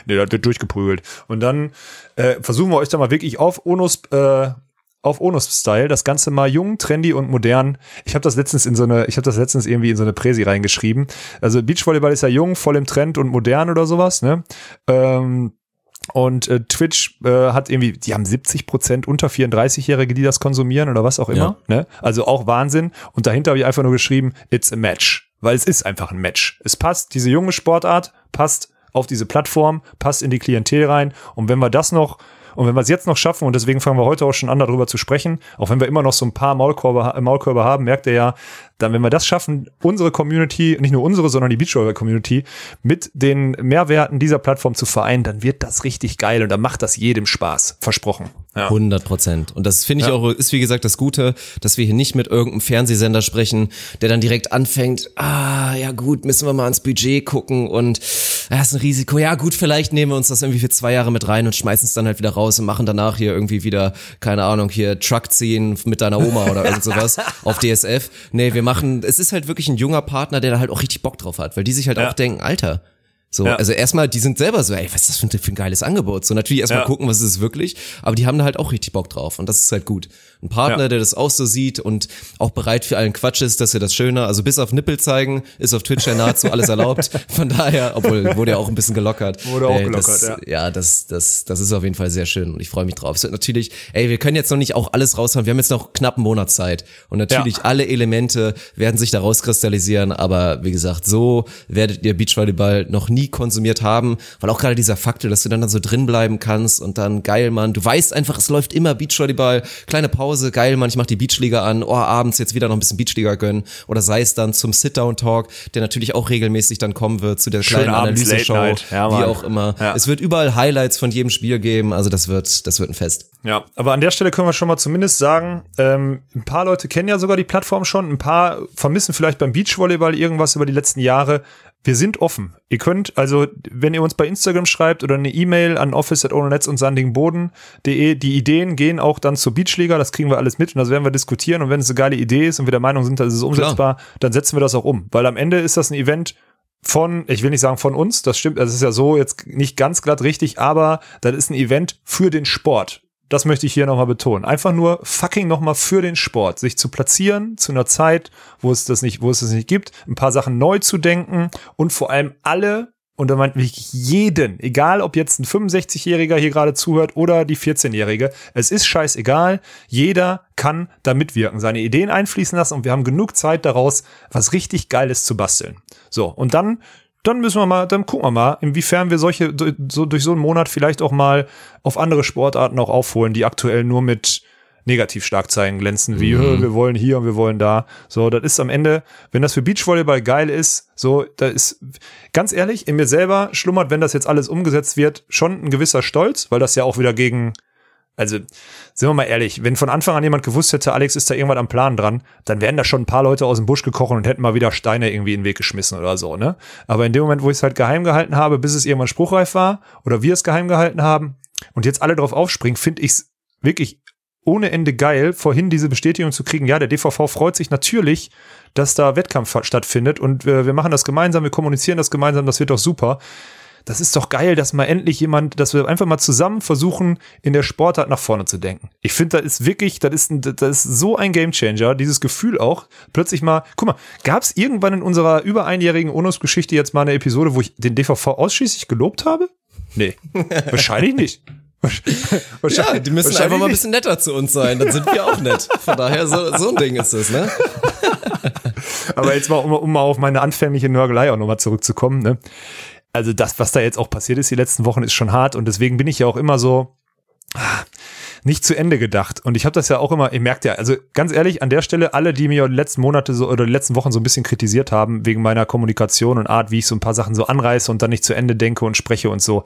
Nee, da wird durchgeprügelt. Und dann äh, versuchen wir euch da mal wirklich auf Onus, äh, auf Onus-Style, das Ganze mal jung, trendy und modern. Ich habe das letztens in so eine, ich habe das letztens irgendwie in so eine Präsi reingeschrieben. Also Beachvolleyball ist ja jung, voll im Trend und modern oder sowas, ne? Ähm, und äh, Twitch äh, hat irgendwie, die haben 70 Prozent unter 34-Jährige, die das konsumieren oder was auch immer. Ne? Also auch Wahnsinn. Und dahinter habe ich einfach nur geschrieben, it's a match. Weil es ist einfach ein Match. Es passt, diese junge Sportart passt auf diese Plattform, passt in die Klientel rein. Und wenn wir das noch, und wenn wir es jetzt noch schaffen, und deswegen fangen wir heute auch schon an, darüber zu sprechen, auch wenn wir immer noch so ein paar Maulkörbe, Maulkörbe haben, merkt ihr ja, dann, wenn wir das schaffen, unsere Community, nicht nur unsere, sondern die Beachvolleyball-Community mit den Mehrwerten dieser Plattform zu vereinen, dann wird das richtig geil und dann macht das jedem Spaß. Versprochen. Ja. 100 Prozent. Und das finde ich Ja. auch, ist wie gesagt das Gute, dass wir hier nicht mit irgendeinem Fernsehsender sprechen, der dann direkt anfängt, ah, ja gut, müssen wir mal ans Budget gucken und ja, ist ein Risiko. Ja, gut, vielleicht nehmen wir uns das irgendwie für zwei Jahre mit rein und schmeißen es dann halt wieder raus und machen danach hier irgendwie wieder, keine Ahnung, hier Truck ziehen mit deiner Oma oder irgend sowas auf DSF. Nee, wir machen, es ist halt wirklich ein junger Partner, der da halt auch richtig Bock drauf hat, weil die sich halt Ja. auch denken, Alter, so, Ja. also erstmal, die sind selber so, ey, was ist das für ein, für ein geiles Angebot? So, natürlich erstmal Ja. gucken, was ist es wirklich, aber die haben da halt auch richtig Bock drauf und das ist halt gut. Ein Partner, Ja. der das auch so sieht und auch bereit für allen Quatsch ist, das ist ja das Schöne. Also bis auf Nippel zeigen ist auf Twitch ja nahezu alles erlaubt. Von daher, obwohl wurde ja auch ein bisschen gelockert. Wurde auch Ey, gelockert, das, ja. Ja, das, das, das ist auf jeden Fall sehr schön und ich freue mich drauf. Es wird natürlich, ey, wir können jetzt noch nicht auch alles raushauen. Wir haben jetzt noch knapp einen Monat Zeit und natürlich alle Elemente werden sich da rauskristallisieren, aber wie gesagt, so werdet ihr Beachvolleyball noch nie konsumiert haben, weil auch gerade dieser Faktor, dass du dann, dann so drin bleiben kannst und dann geil, Mann, du weißt einfach, es läuft immer Beachvolleyball, kleine Pause, geil, Mann, ich mach die Beachliga an, oh, abends jetzt wieder noch ein bisschen Beachliga gönnen oder sei es dann zum Sit-Down-Talk, der natürlich auch regelmäßig dann kommen wird zu der kleinen Analyseshow. Ja, wie auch immer. Ja. Es wird überall Highlights von jedem Spiel geben, also das wird, das wird ein Fest. Ja, aber an der Stelle können wir schon mal zumindest sagen, ähm, ein paar Leute kennen ja sogar die Plattform schon, ein paar vermissen vielleicht beim Beachvolleyball irgendwas über die letzten Jahre. Wir sind offen. Ihr könnt, also, wenn ihr uns bei Instagram schreibt oder eine E-Mail an office.onetz und sandingboden.de, die Ideen gehen auch dann zur Beachliga, das kriegen wir alles mit und das werden wir diskutieren und wenn es eine geile Idee ist und wir der Meinung sind, das ist umsetzbar, dann setzen wir das auch um. Weil am Ende ist das ein Event, von, ich will nicht sagen von uns, das stimmt, das ist ja so jetzt nicht ganz glatt richtig, aber das ist ein Event für den Sport. Das möchte ich hier nochmal betonen. Einfach nur fucking nochmal für den Sport. Sich zu platzieren zu einer Zeit, wo es das nicht, wo es das nicht gibt, ein paar Sachen neu zu denken und vor allem alle, und da meint wirklich jeden, egal ob jetzt ein 65-Jähriger hier gerade zuhört oder die 14-Jährige, es ist scheißegal, jeder kann da mitwirken, seine Ideen einfließen lassen und wir haben genug Zeit daraus, was richtig Geiles zu basteln. So, und dann dann müssen wir mal, dann gucken wir mal, inwiefern wir solche, so durch so einen Monat vielleicht auch mal auf andere Sportarten auch aufholen, die aktuell nur mit Negativschlagzeilen glänzen, wie "Hö, wir wollen hier und wir wollen da. So, das ist am Ende, wenn das für Beachvolleyball geil ist, so, da ist, ganz ehrlich, in mir selber schlummert, wenn das jetzt alles umgesetzt wird, schon ein gewisser Stolz, weil das ja auch wieder gegen, also, sind wir mal ehrlich, wenn von Anfang an jemand gewusst hätte, Alex ist da irgendwann am Plan dran, dann wären da schon ein paar Leute aus dem Busch gekocht und hätten mal wieder Steine irgendwie in den Weg geschmissen oder so, ne? Aber in dem Moment, wo ich es halt geheim gehalten habe, bis es irgendwann spruchreif war, oder wir es geheim gehalten haben, und jetzt alle drauf aufspringen, finde ich es wirklich ohne Ende geil, vorhin diese Bestätigung zu kriegen, ja, der DVV freut sich natürlich, dass da Wettkampf stattfindet und wir, wir machen das gemeinsam, wir kommunizieren das gemeinsam, das wird doch super. Das ist doch geil, dass mal endlich jemand, dass wir einfach mal zusammen versuchen, in der Sportart nach vorne zu denken. Ich finde, das ist wirklich, das ist, ein, das ist so ein Gamechanger, dieses Gefühl auch, plötzlich mal, guck mal, gab es irgendwann in unserer über einjährigen UNOS-Geschichte jetzt mal eine Episode, wo ich den DVV ausschließlich gelobt habe? Nee, wahrscheinlich nicht. Ja, die müssen einfach mal ein bisschen netter zu uns sein, dann sind wir auch nett. Von daher, so, so ein Ding ist es, ne? Aber jetzt mal, um, um mal auf meine anfängliche Nörgelei auch nochmal zurückzukommen, ne? Also das, was da jetzt auch passiert ist die letzten Wochen, ist schon hart und deswegen bin ich ja auch immer so ah, nicht zu Ende gedacht. Und ich habe das ja auch immer, ihr merkt ja, also ganz ehrlich, an der Stelle, alle, die mir die letzten Monate so oder die letzten Wochen so ein bisschen kritisiert haben, wegen meiner Kommunikation und Art, wie ich so ein paar Sachen so anreiße und dann nicht zu Ende denke und spreche und so.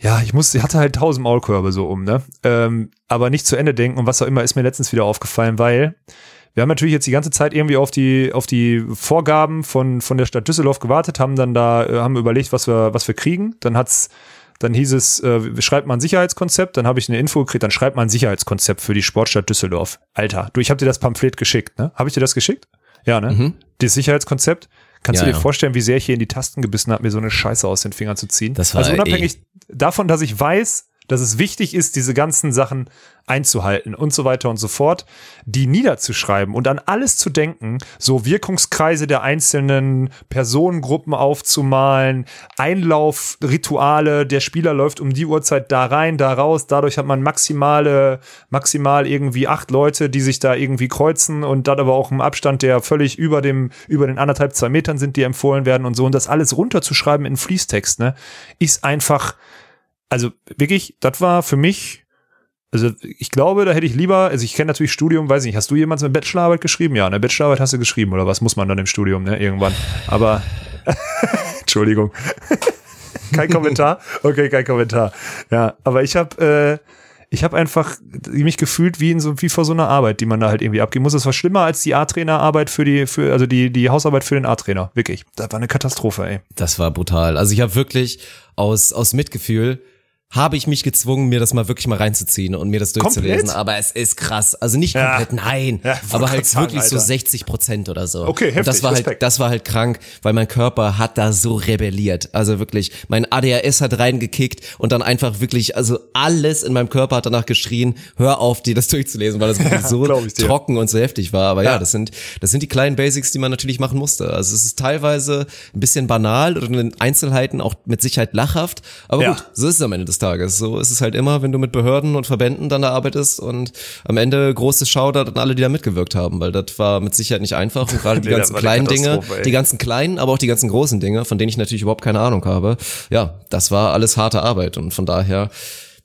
Ja, ich musste, ich hatte halt tausend Maulkörbe so um, ne? Ähm, aber nicht zu Ende denken und was auch immer ist mir letztens wieder aufgefallen, weil wir haben natürlich jetzt die ganze Zeit irgendwie auf die, auf die Vorgaben von, von der Stadt Düsseldorf gewartet, haben dann da, äh, haben überlegt, was wir, was wir kriegen. Dann hat's, dann hieß es, äh, schreibt mal ein Sicherheitskonzept, dann habe ich eine Info gekriegt, dann schreibt mal ein Sicherheitskonzept für die Sportstadt Düsseldorf. Alter, du, ich habe dir das Pamphlet geschickt, ne? Habe ich dir das geschickt? Ja, ne? Mhm. Das Sicherheitskonzept. Kannst Ja, du dir ja. vorstellen, wie sehr ich hier in die Tasten gebissen habe, mir so eine Scheiße aus den Fingern zu ziehen? Das war also eh- unabhängig davon, dass ich weiß, dass es wichtig ist, diese ganzen Sachen einzuhalten und so weiter und so fort, die niederzuschreiben und an alles zu denken, so Wirkungskreise der einzelnen Personengruppen aufzumalen, Einlaufrituale, der Spieler läuft um die Uhrzeit da rein, da raus, dadurch hat man maximale, maximal irgendwie acht Leute, die sich da irgendwie kreuzen und dann aber auch im Abstand, der völlig über dem, über den anderthalb, zwei Metern sind, die empfohlen werden und so. Und das alles runterzuschreiben in Fließtext, ne, ist einfach, also wirklich, das war für mich, also ich glaube, da hätte ich lieber, also ich kenne natürlich Studium, weiß nicht, hast du jemals eine Bachelorarbeit geschrieben? Ja, eine Bachelorarbeit hast du geschrieben oder was muss man dann im Studium, ne, irgendwann. Aber, Entschuldigung. kein Kommentar? Okay, kein Kommentar. Ja, aber ich habe, äh, ich habe einfach mich gefühlt wie in so wie vor so einer Arbeit, die man da halt irgendwie abgeben muss. Das war schlimmer als die A-Trainer-Arbeit für die für also die die Hausarbeit für den A-Trainer, wirklich. Das war eine Katastrophe, ey. Das war brutal. Also ich habe wirklich aus aus Mitgefühl habe ich mich gezwungen, mir das mal wirklich mal reinzuziehen und mir das durchzulesen. Komplett? Aber es ist krass. Also nicht Ja. komplett, nein. Ja, aber halt sagen, wirklich so Alter. 60 Prozent oder so. Okay, und heftig, das war halt, Respekt. das war halt krank, weil mein Körper hat da so rebelliert. Also wirklich, mein ADHS hat reingekickt und dann einfach wirklich, also alles in meinem Körper hat danach geschrien, hör auf, dir das durchzulesen, weil das wirklich so trocken und so heftig war. Aber ja. Ja. das sind, das sind die kleinen Basics, die man natürlich machen musste. Also es ist teilweise ein bisschen banal oder in Einzelheiten auch mit Sicherheit lachhaft. Aber Ja. gut, so ist es am Ende des Tages. So ist es halt immer, wenn du mit Behörden und Verbänden dann da arbeitest und am Ende großes Shoutout an alle, die da mitgewirkt haben, weil das war mit Sicherheit nicht einfach und gerade die Nee, ganzen kleinen Dinge, ey. die ganzen kleinen, aber auch die ganzen großen Dinge, von denen ich natürlich überhaupt keine Ahnung habe. Ja, das war alles harte Arbeit und von daher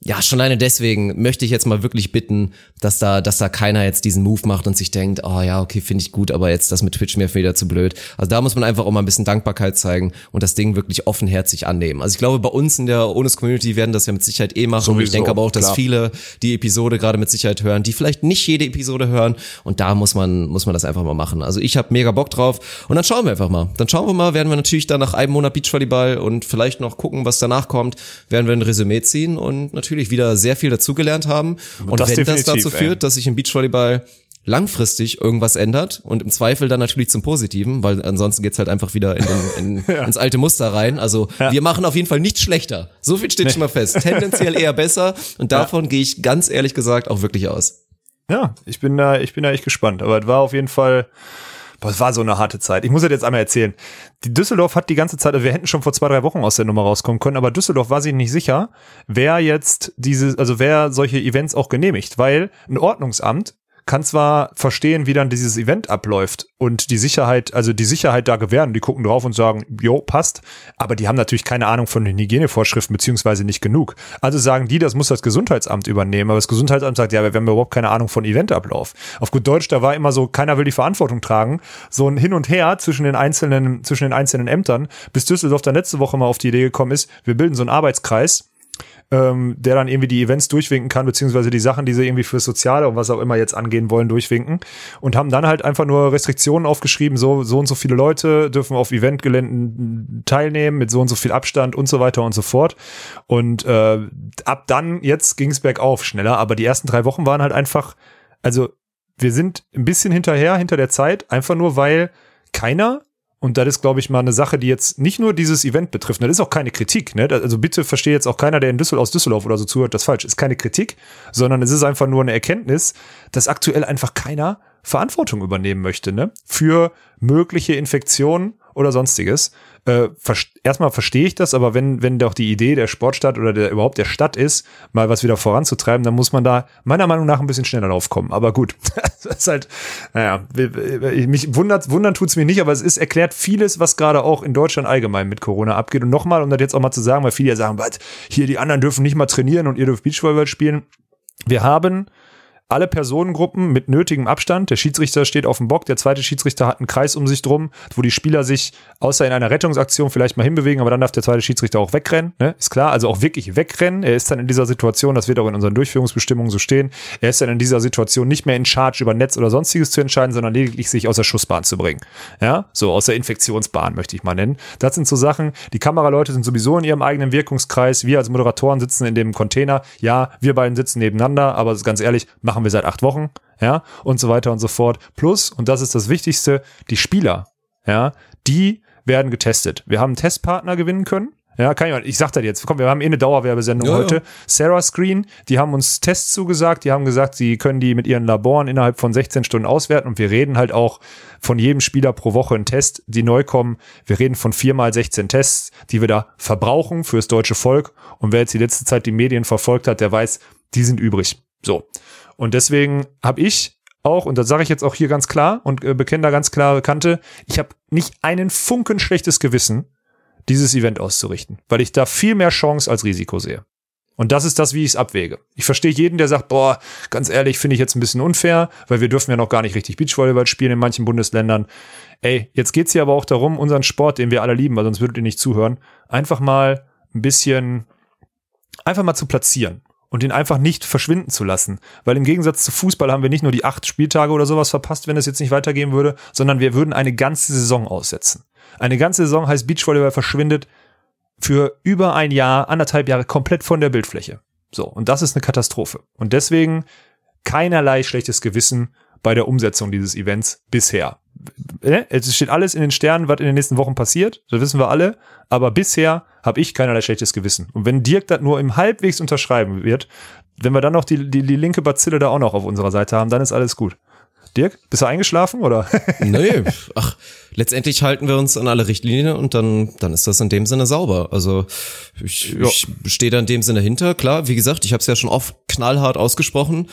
ja, schon alleine deswegen möchte ich jetzt mal wirklich bitten, dass da, dass da keiner jetzt diesen Move macht und sich denkt, oh ja, okay, finde ich gut, aber jetzt das mit Twitch mir wieder zu blöd. Also da muss man einfach auch mal ein bisschen Dankbarkeit zeigen und das Ding wirklich offenherzig annehmen. Also ich glaube, bei uns in der Onus Community werden das ja mit Sicherheit eh machen. ich Sowieso, denke aber auch, dass klar. viele die Episode gerade mit Sicherheit hören, die vielleicht nicht jede Episode hören und da muss man, muss man das einfach mal machen. Also ich habe mega Bock drauf und dann schauen wir einfach mal. Dann schauen wir mal, werden wir natürlich dann nach einem Monat Beachvolleyball und vielleicht noch gucken, was danach kommt, werden wir ein Resümee ziehen und natürlich wieder sehr viel dazugelernt haben. Und das wenn das dazu ey. führt, dass sich im Beachvolleyball langfristig irgendwas ändert und im Zweifel dann natürlich zum Positiven, weil ansonsten geht's halt einfach wieder in den, in, ins alte Muster rein. Also wir machen auf jeden Fall nicht schlechter. So viel steht schon mal fest. Tendenziell eher besser und davon gehe ich ganz ehrlich gesagt auch wirklich aus. Ja, ich bin da, ich bin da echt gespannt. Aber es war auf jeden Fall, boah, es war so eine harte Zeit. Ich muss das jetzt einmal erzählen. Die Düsseldorf hat die ganze Zeit, also wir hätten schon vor zwei, drei Wochen aus der Nummer rauskommen können, aber Düsseldorf war sich nicht sicher, wer jetzt diese, also wer solche Events auch genehmigt, weil ein Ordnungsamt kann zwar verstehen, wie dann dieses Event abläuft und die Sicherheit, also die Sicherheit da gewähren. Die gucken drauf und sagen, jo, passt. Aber die haben natürlich keine Ahnung von den Hygienevorschriften, beziehungsweise nicht genug. Also sagen die, das muss das Gesundheitsamt übernehmen. Aber das Gesundheitsamt sagt, ja, wir haben überhaupt keine Ahnung von Eventablauf. Auf gut Deutsch, da war immer so, keiner will die Verantwortung tragen. So ein Hin und Her zwischen den einzelnen, zwischen den einzelnen Ämtern, bis Düsseldorf dann letzte Woche mal auf die Idee gekommen ist, wir bilden so einen Arbeitskreis ähm, der dann irgendwie die Events durchwinken kann, beziehungsweise die Sachen, die sie irgendwie fürs Soziale und was auch immer jetzt angehen wollen, durchwinken. Und haben dann halt einfach nur Restriktionen aufgeschrieben, so, so und so viele Leute dürfen auf Eventgeländen teilnehmen, mit so und so viel Abstand und so weiter und so fort. Und äh, ab dann, jetzt ging es bergauf schneller, aber die ersten drei Wochen waren halt einfach, also wir sind ein bisschen hinterher, hinter der Zeit, einfach nur, weil keiner und das ist, glaube ich, mal eine Sache, die jetzt nicht nur dieses Event betrifft. Das ist auch keine Kritik. Ne? Also bitte verstehe jetzt auch keiner, der in Düsseldorf, aus Düsseldorf oder so zuhört, das falsch. Ist keine Kritik, sondern es ist einfach nur eine Erkenntnis, dass aktuell einfach keiner Verantwortung übernehmen möchte ne? für mögliche Infektionen oder sonstiges. Äh, erstmal verstehe ich das, aber wenn, wenn doch die Idee der Sportstadt oder der, überhaupt der Stadt ist, mal was wieder voranzutreiben, dann muss man da meiner Meinung nach ein bisschen schneller drauf kommen. Aber gut, das ist halt, naja, mich wundert, wundern tut's mir nicht, aber es ist erklärt vieles, was gerade auch in Deutschland allgemein mit Corona abgeht. Und nochmal, um das jetzt auch mal zu sagen, weil viele ja sagen, was, hier die anderen dürfen nicht mal trainieren und ihr dürft Beachvolleyball spielen. Wir haben alle Personengruppen mit nötigem Abstand. Der Schiedsrichter steht auf dem Bock, der zweite Schiedsrichter hat einen Kreis um sich drum, wo die Spieler sich außer in einer Rettungsaktion vielleicht mal hinbewegen, aber dann darf der zweite Schiedsrichter auch wegrennen. Ne? Ist klar, also auch wirklich wegrennen. Er ist dann in dieser Situation, das wird auch in unseren Durchführungsbestimmungen so stehen, er ist dann in dieser Situation nicht mehr in Charge über Netz oder sonstiges zu entscheiden, sondern lediglich sich aus der Schussbahn zu bringen. Ja, so aus der Infektionsbahn möchte ich mal nennen. Das sind so Sachen, die Kameraleute sind sowieso in ihrem eigenen Wirkungskreis. Wir als Moderatoren sitzen in dem Container. Ja, wir beiden sitzen nebeneinander, aber ganz ehrlich, machen wir seit acht Wochen, ja, und so weiter und so fort. Plus, und das ist das Wichtigste, die Spieler, ja, die werden getestet. Wir haben einen Testpartner gewinnen können. Ja, kann ich, ich sag das jetzt. Komm, wir haben eh eine Dauerwerbesendung Ja, heute. ja. Sarah Screen, die haben uns Tests zugesagt. Die haben gesagt, sie können die mit ihren Laboren innerhalb von 16 Stunden auswerten. Und wir reden halt auch von jedem Spieler pro Woche einen Test, die neu kommen. Wir reden von viermal 16 Tests, die wir da verbrauchen fürs deutsche Volk. Und wer jetzt die letzte Zeit die Medien verfolgt hat, der weiß, die sind übrig. So. Und deswegen habe ich auch, und das sage ich jetzt auch hier ganz klar und äh, bekenne da ganz klare Kante, ich habe nicht einen Funken schlechtes Gewissen, dieses Event auszurichten, weil ich da viel mehr Chance als Risiko sehe. Und das ist das, wie ich es abwäge. Ich verstehe jeden, der sagt, boah, ganz ehrlich, finde ich jetzt ein bisschen unfair, weil wir dürfen ja noch gar nicht richtig Beachvolleyball spielen in manchen Bundesländern. Ey, jetzt geht's hier aber auch darum, unseren Sport, den wir alle lieben, weil sonst würdet ihr nicht zuhören, einfach mal ein bisschen, einfach mal zu platzieren. Und den einfach nicht verschwinden zu lassen. Weil im Gegensatz zu Fußball haben wir nicht nur die acht Spieltage oder sowas verpasst, wenn es jetzt nicht weitergehen würde, sondern wir würden eine ganze Saison aussetzen. Eine ganze Saison heißt Beachvolleyball verschwindet für über ein Jahr, anderthalb Jahre komplett von der Bildfläche. So, und das ist eine Katastrophe. Und deswegen keinerlei schlechtes Gewissen bei der Umsetzung dieses Events bisher. Äh, Es steht alles in den Sternen, was in den nächsten Wochen passiert, das wissen wir alle, aber bisher habe ich keinerlei schlechtes Gewissen. Und wenn Dirk das nur im halbwegs unterschreiben wird, wenn wir dann noch die, die, die linke Bazille da auch noch auf unserer Seite haben, dann ist alles gut. Dirk, bist du eingeschlafen oder? Nee, ach, letztendlich halten wir uns an alle Richtlinien und dann, dann ist das in dem Sinne sauber. Also ich, ich stehe da in dem Sinne hinter. Klar, wie gesagt, ich habe es ja schon oft knallhart ausgesprochen.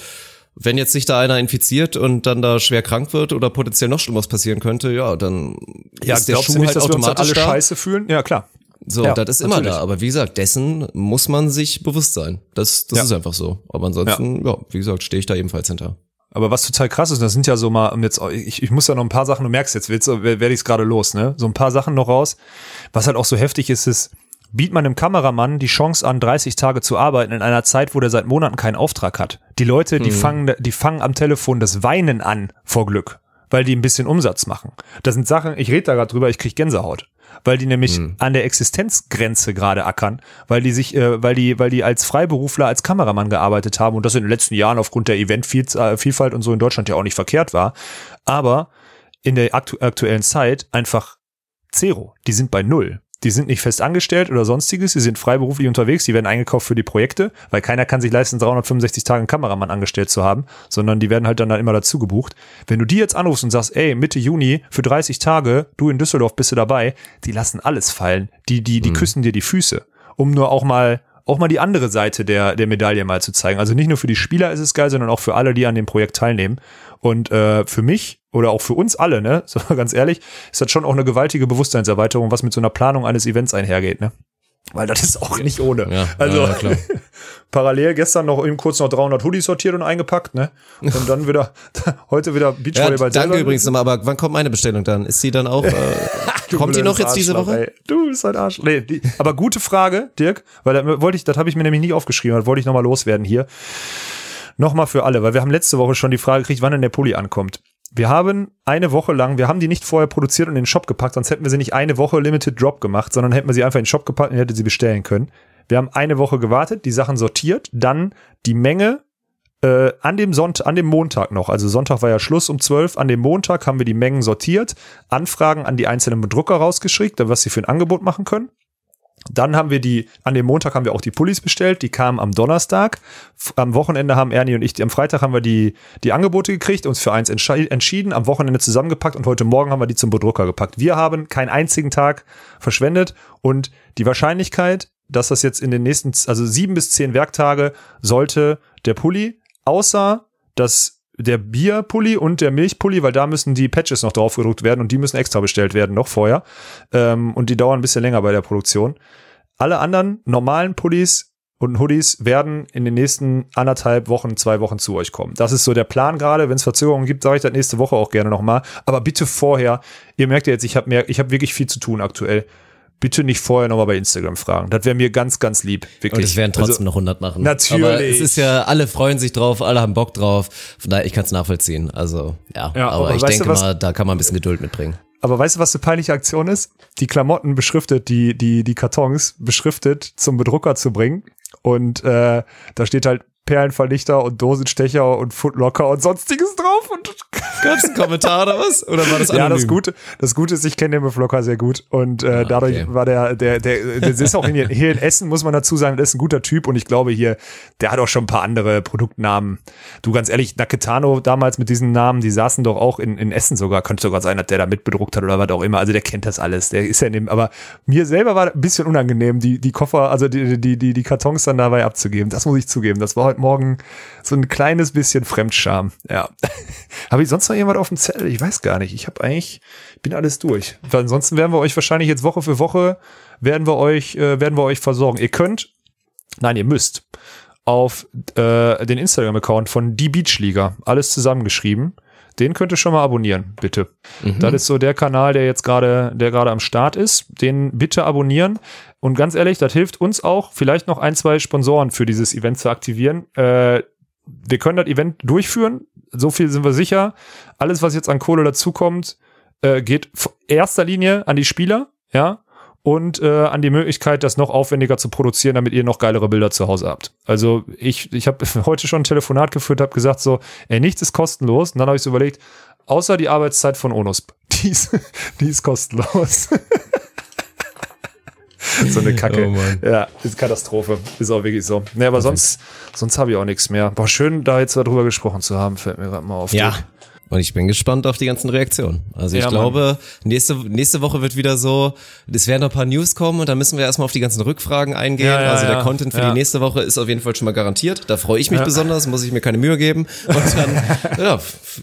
Wenn jetzt sich da einer infiziert und dann da schwer krank wird oder potenziell noch Schlimmeres passieren könnte, ja, dann ist der Schuh nicht, halt automatisch alle da. scheiße fühlen? Ja, klar. So, Ja, das ist immer natürlich. da. Aber wie gesagt, dessen muss man sich bewusst sein. Das, das Ja. ist einfach so. Aber ansonsten, ja, wie gesagt, stehe ich da ebenfalls hinter. Aber was total krass ist, das sind ja so mal, um jetzt, ich, ich muss ja noch ein paar Sachen, du merkst jetzt, jetzt werde ich es gerade los, ne? So ein paar Sachen noch raus. Was halt auch so heftig ist, ist, bietet man einem Kameramann die Chance an, 30 Tage zu arbeiten in einer Zeit, wo der seit Monaten keinen Auftrag hat. Die Leute, die fangen, die fangen am Telefon das Weinen an vor Glück, weil die ein bisschen Umsatz machen. Das sind Sachen, ich rede da gerade drüber, ich krieg Gänsehaut. Weil die nämlich an der Existenzgrenze gerade ackern, weil die sich, äh, weil die, weil die als Freiberufler, als Kameramann gearbeitet haben und das in den letzten Jahren aufgrund der Eventvielfalt und so in Deutschland ja auch nicht verkehrt war. Aber in der aktu aktuellen Zeit einfach Zero. Die sind bei Null. Die sind nicht fest angestellt oder sonstiges, die sind freiberuflich unterwegs, die werden eingekauft für die Projekte, weil keiner kann sich leisten, 365 Tage einen Kameramann angestellt zu haben, sondern die werden halt dann, dann immer dazu gebucht. Wenn du die jetzt anrufst und sagst, ey, Mitte Juni für 30 Tage, du in Düsseldorf bist du dabei, die lassen alles fallen. Die, die, die küssen dir die Füße, um nur auch mal auch mal die andere Seite der, der Medaille mal zu zeigen. Also nicht nur für die Spieler ist es geil, sondern auch für alle, die an dem Projekt teilnehmen. Und äh, für mich oder auch für uns alle, ne, so ganz ehrlich, ist das schon auch eine gewaltige Bewusstseinserweiterung, was mit so einer Planung eines Events einhergeht, ne? Weil das ist auch nicht ohne. Ja, also ja, klar. parallel gestern noch eben kurz noch 300 Hoodies sortiert und eingepackt, ne? Und dann wieder heute wieder Ja, Beachvolleyball. danke selber. übrigens nochmal, aber wann kommt meine Bestellung dann? Ist sie dann auch, äh, kommt die noch jetzt diese Woche? Ey. Du bist ein Arsch. Nee, die, aber gute Frage, Dirk, weil da wollte ich, das habe ich mir nämlich nicht aufgeschrieben, das wollte ich nochmal loswerden hier. Nochmal für alle, weil wir haben letzte Woche schon die Frage gekriegt, wann denn der Pulli ankommt. Wir haben eine Woche lang, wir haben die nicht vorher produziert und in den Shop gepackt, sonst hätten wir sie nicht eine Woche Limited Drop gemacht, sondern hätten wir sie einfach in den Shop gepackt und hätte sie bestellen können. Wir haben eine Woche gewartet, die Sachen sortiert, dann die Menge äh, an dem Sonntag, an dem Montag noch, also Sonntag war ja Schluss um 12, an dem Montag haben wir die Mengen sortiert, Anfragen an die einzelnen Drucker rausgeschickt, was sie für ein Angebot machen können. Dann haben wir die, an dem Montag haben wir auch die Pullis bestellt, die kamen am Donnerstag. Am Wochenende haben Ernie und ich, am Freitag haben wir die, die Angebote gekriegt, uns für eins entschi- entschieden, am Wochenende zusammengepackt und heute Morgen haben wir die zum Bedrucker gepackt. Wir haben keinen einzigen Tag verschwendet und die Wahrscheinlichkeit, dass das jetzt in den nächsten, also sieben bis zehn Werktage sollte der Pulli, außer dass der Bierpulli und der Milchpulli, weil da müssen die Patches noch drauf gedruckt werden und die müssen extra bestellt werden noch vorher. Ähm, und die dauern ein bisschen länger bei der Produktion. Alle anderen normalen Pullis und Hoodies werden in den nächsten anderthalb Wochen, zwei Wochen zu euch kommen. Das ist so der Plan gerade. Wenn es Verzögerungen gibt, sage ich das nächste Woche auch gerne nochmal. Aber bitte vorher, ihr merkt ja jetzt, ich habe habe wirklich viel zu tun aktuell. Bitte nicht vorher nochmal bei Instagram fragen. Das wäre mir ganz, ganz lieb. Wirklich. Und es werden trotzdem Also, noch 100 machen. natürlich. Aber es ist ja, alle freuen sich drauf, alle haben Bock drauf. Von daher, ich kann es nachvollziehen. Also, ja. Ja, aber aber ich denke was- mal, da kann man ein bisschen Geduld mitbringen. Aber weißt du, was eine peinliche Aktion ist? Die Klamotten beschriftet, die, die, die Kartons beschriftet zum Bedrucker zu bringen. Und äh, da steht halt Perlenvernichter und Dosenstecher und Footlocker und sonstiges drauf. Und Gab es einen Kommentar oder was? Oder war das ja, anonym? das Gute, das Gute ist, ich kenne den Beflocker sehr gut. Und äh, Ah, dadurch okay. war der, der, der, der ist auch in, hier in Essen, muss man dazu sagen, der ist ein guter Typ und ich glaube hier, der hat auch schon ein paar andere Produktnamen. Du, ganz ehrlich, Naketano damals mit diesen Namen, die saßen doch auch in, in Essen sogar, könnte sogar sein, dass der da mitbedruckt hat oder was auch immer. Also der kennt das alles. Der ist ja in dem, aber mir selber war ein bisschen unangenehm, die, die Koffer, also die, die, die, die Kartons dann dabei abzugeben. Das muss ich zugeben. Das war heute Morgen so ein kleines bisschen Fremdscham. Ja. Habe ich sonst noch jemand auf dem Zettel? Ich weiß gar nicht. Ich habe eigentlich, ich bin alles durch. Weil ansonsten werden wir euch wahrscheinlich jetzt Woche für Woche werden wir euch, äh, werden wir euch versorgen. Ihr könnt, nein, ihr müsst auf äh, den Instagram-Account von Die Beach Liga, alles zusammengeschrieben, den könnt ihr schon mal abonnieren, bitte. Mhm. Das ist so der Kanal, der jetzt gerade, der gerade am Start ist. Den bitte abonnieren. Und ganz ehrlich, das hilft uns auch, vielleicht noch ein, zwei Sponsoren für dieses Event zu aktivieren. Äh, wir können das Event durchführen. So viel sind wir sicher. Alles, was jetzt an Kohle dazukommt, äh, geht erster Linie an die Spieler, ja, und äh, an die Möglichkeit, das noch aufwendiger zu produzieren, damit ihr noch geilere Bilder zu Hause habt. Also ich, ich habe heute schon ein Telefonat geführt, habe gesagt so, ey, nichts ist kostenlos. Und dann habe ich so überlegt, außer die Arbeitszeit von Onusp. Die ist, die ist kostenlos. so eine Kacke. Oh ja, ist Katastrophe. Ist auch wirklich so. Nee, aber sonst, sonst habe ich auch nichts mehr. Boah, schön, da jetzt darüber gesprochen zu haben, fällt mir gerade mal auf. Ja. Und ich bin gespannt auf die ganzen Reaktionen. Also ich Ja, Mann. glaube, nächste, nächste Woche wird wieder so, es werden noch ein paar News kommen und dann müssen wir erstmal auf die ganzen Rückfragen eingehen. Ja, ja, also der. Content für die nächste Woche ist auf jeden Fall schon mal garantiert. Da freue ich mich besonders, muss ich mir keine Mühe geben. Und dann, ja,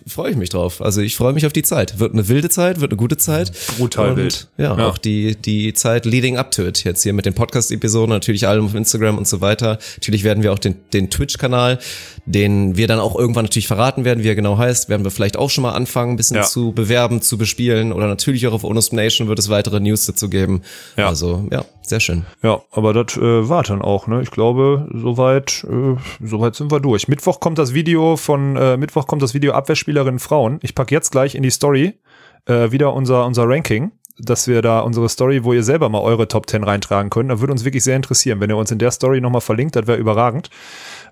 freue ich mich drauf. Also ich freue mich auf die Zeit. Wird eine wilde Zeit, wird eine gute Zeit. Brutal und, wild. Ja, Ja. auch die, die Zeit leading up to it. Jetzt hier mit den Podcast-Episoden, natürlich allem auf Instagram und so weiter. Natürlich werden wir auch den, den Twitch-Kanal, den wir dann auch irgendwann natürlich verraten werden, wie er genau heißt, werden wir vielleicht auch schon mal anfangen, ein bisschen Ja. zu bewerben, zu bespielen oder natürlich auch auf Onus Nation wird es weitere News dazu geben. Ja. Also, ja, sehr schön. Ja, aber das äh, war dann auch, ne? Ich glaube, soweit, äh, soweit sind wir durch. Mittwoch kommt das Video von, äh, Mittwoch kommt das Video Abwehrspielerinnen Frauen. Ich pack jetzt gleich in die Story äh, wieder unser, unser Ranking, dass wir da unsere Story, wo ihr selber mal eure Top 10 reintragen könnt. Da würde uns wirklich sehr interessieren. Wenn ihr uns in der Story nochmal verlinkt, das wäre überragend.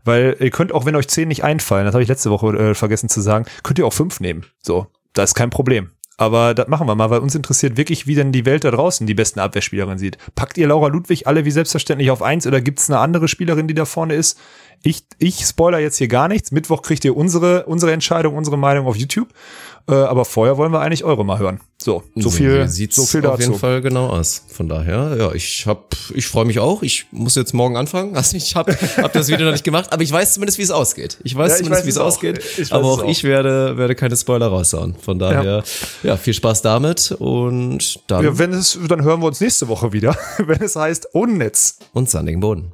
Weil ihr könnt auch, wenn euch 10 nicht einfallen, das habe ich letzte Woche äh, vergessen zu sagen, könnt ihr auch 5 nehmen. So, da ist kein Problem. Aber das machen wir mal, weil uns interessiert wirklich, wie denn die Welt da draußen die besten Abwehrspielerinnen sieht. Packt ihr Laura Ludwig alle wie selbstverständlich auf eins oder gibt es eine andere Spielerin, die da vorne ist? Ich, ich spoiler jetzt hier gar nichts. Mittwoch kriegt ihr unsere, unsere Entscheidung, unsere Meinung auf YouTube. Äh, aber vorher wollen wir eigentlich eure mal hören. So, so viel, sieht's so viel auf jeden dazu. Fall genau aus. Von daher, ja, ich hab, ich freue mich auch. Ich muss jetzt morgen anfangen. Also ich habe hab das Video noch nicht gemacht, aber ich weiß zumindest, wie es ausgeht. Ich weiß Ja, ich zumindest, wie es ausgeht. Ich aber auch, auch. ich werde, werde keine Spoiler raushauen. Von daher, ja, viel Spaß damit und dann Ja, wenn es, dann hören wir uns nächste Woche wieder, wenn es heißt, ohne Netz. und sandigen Boden.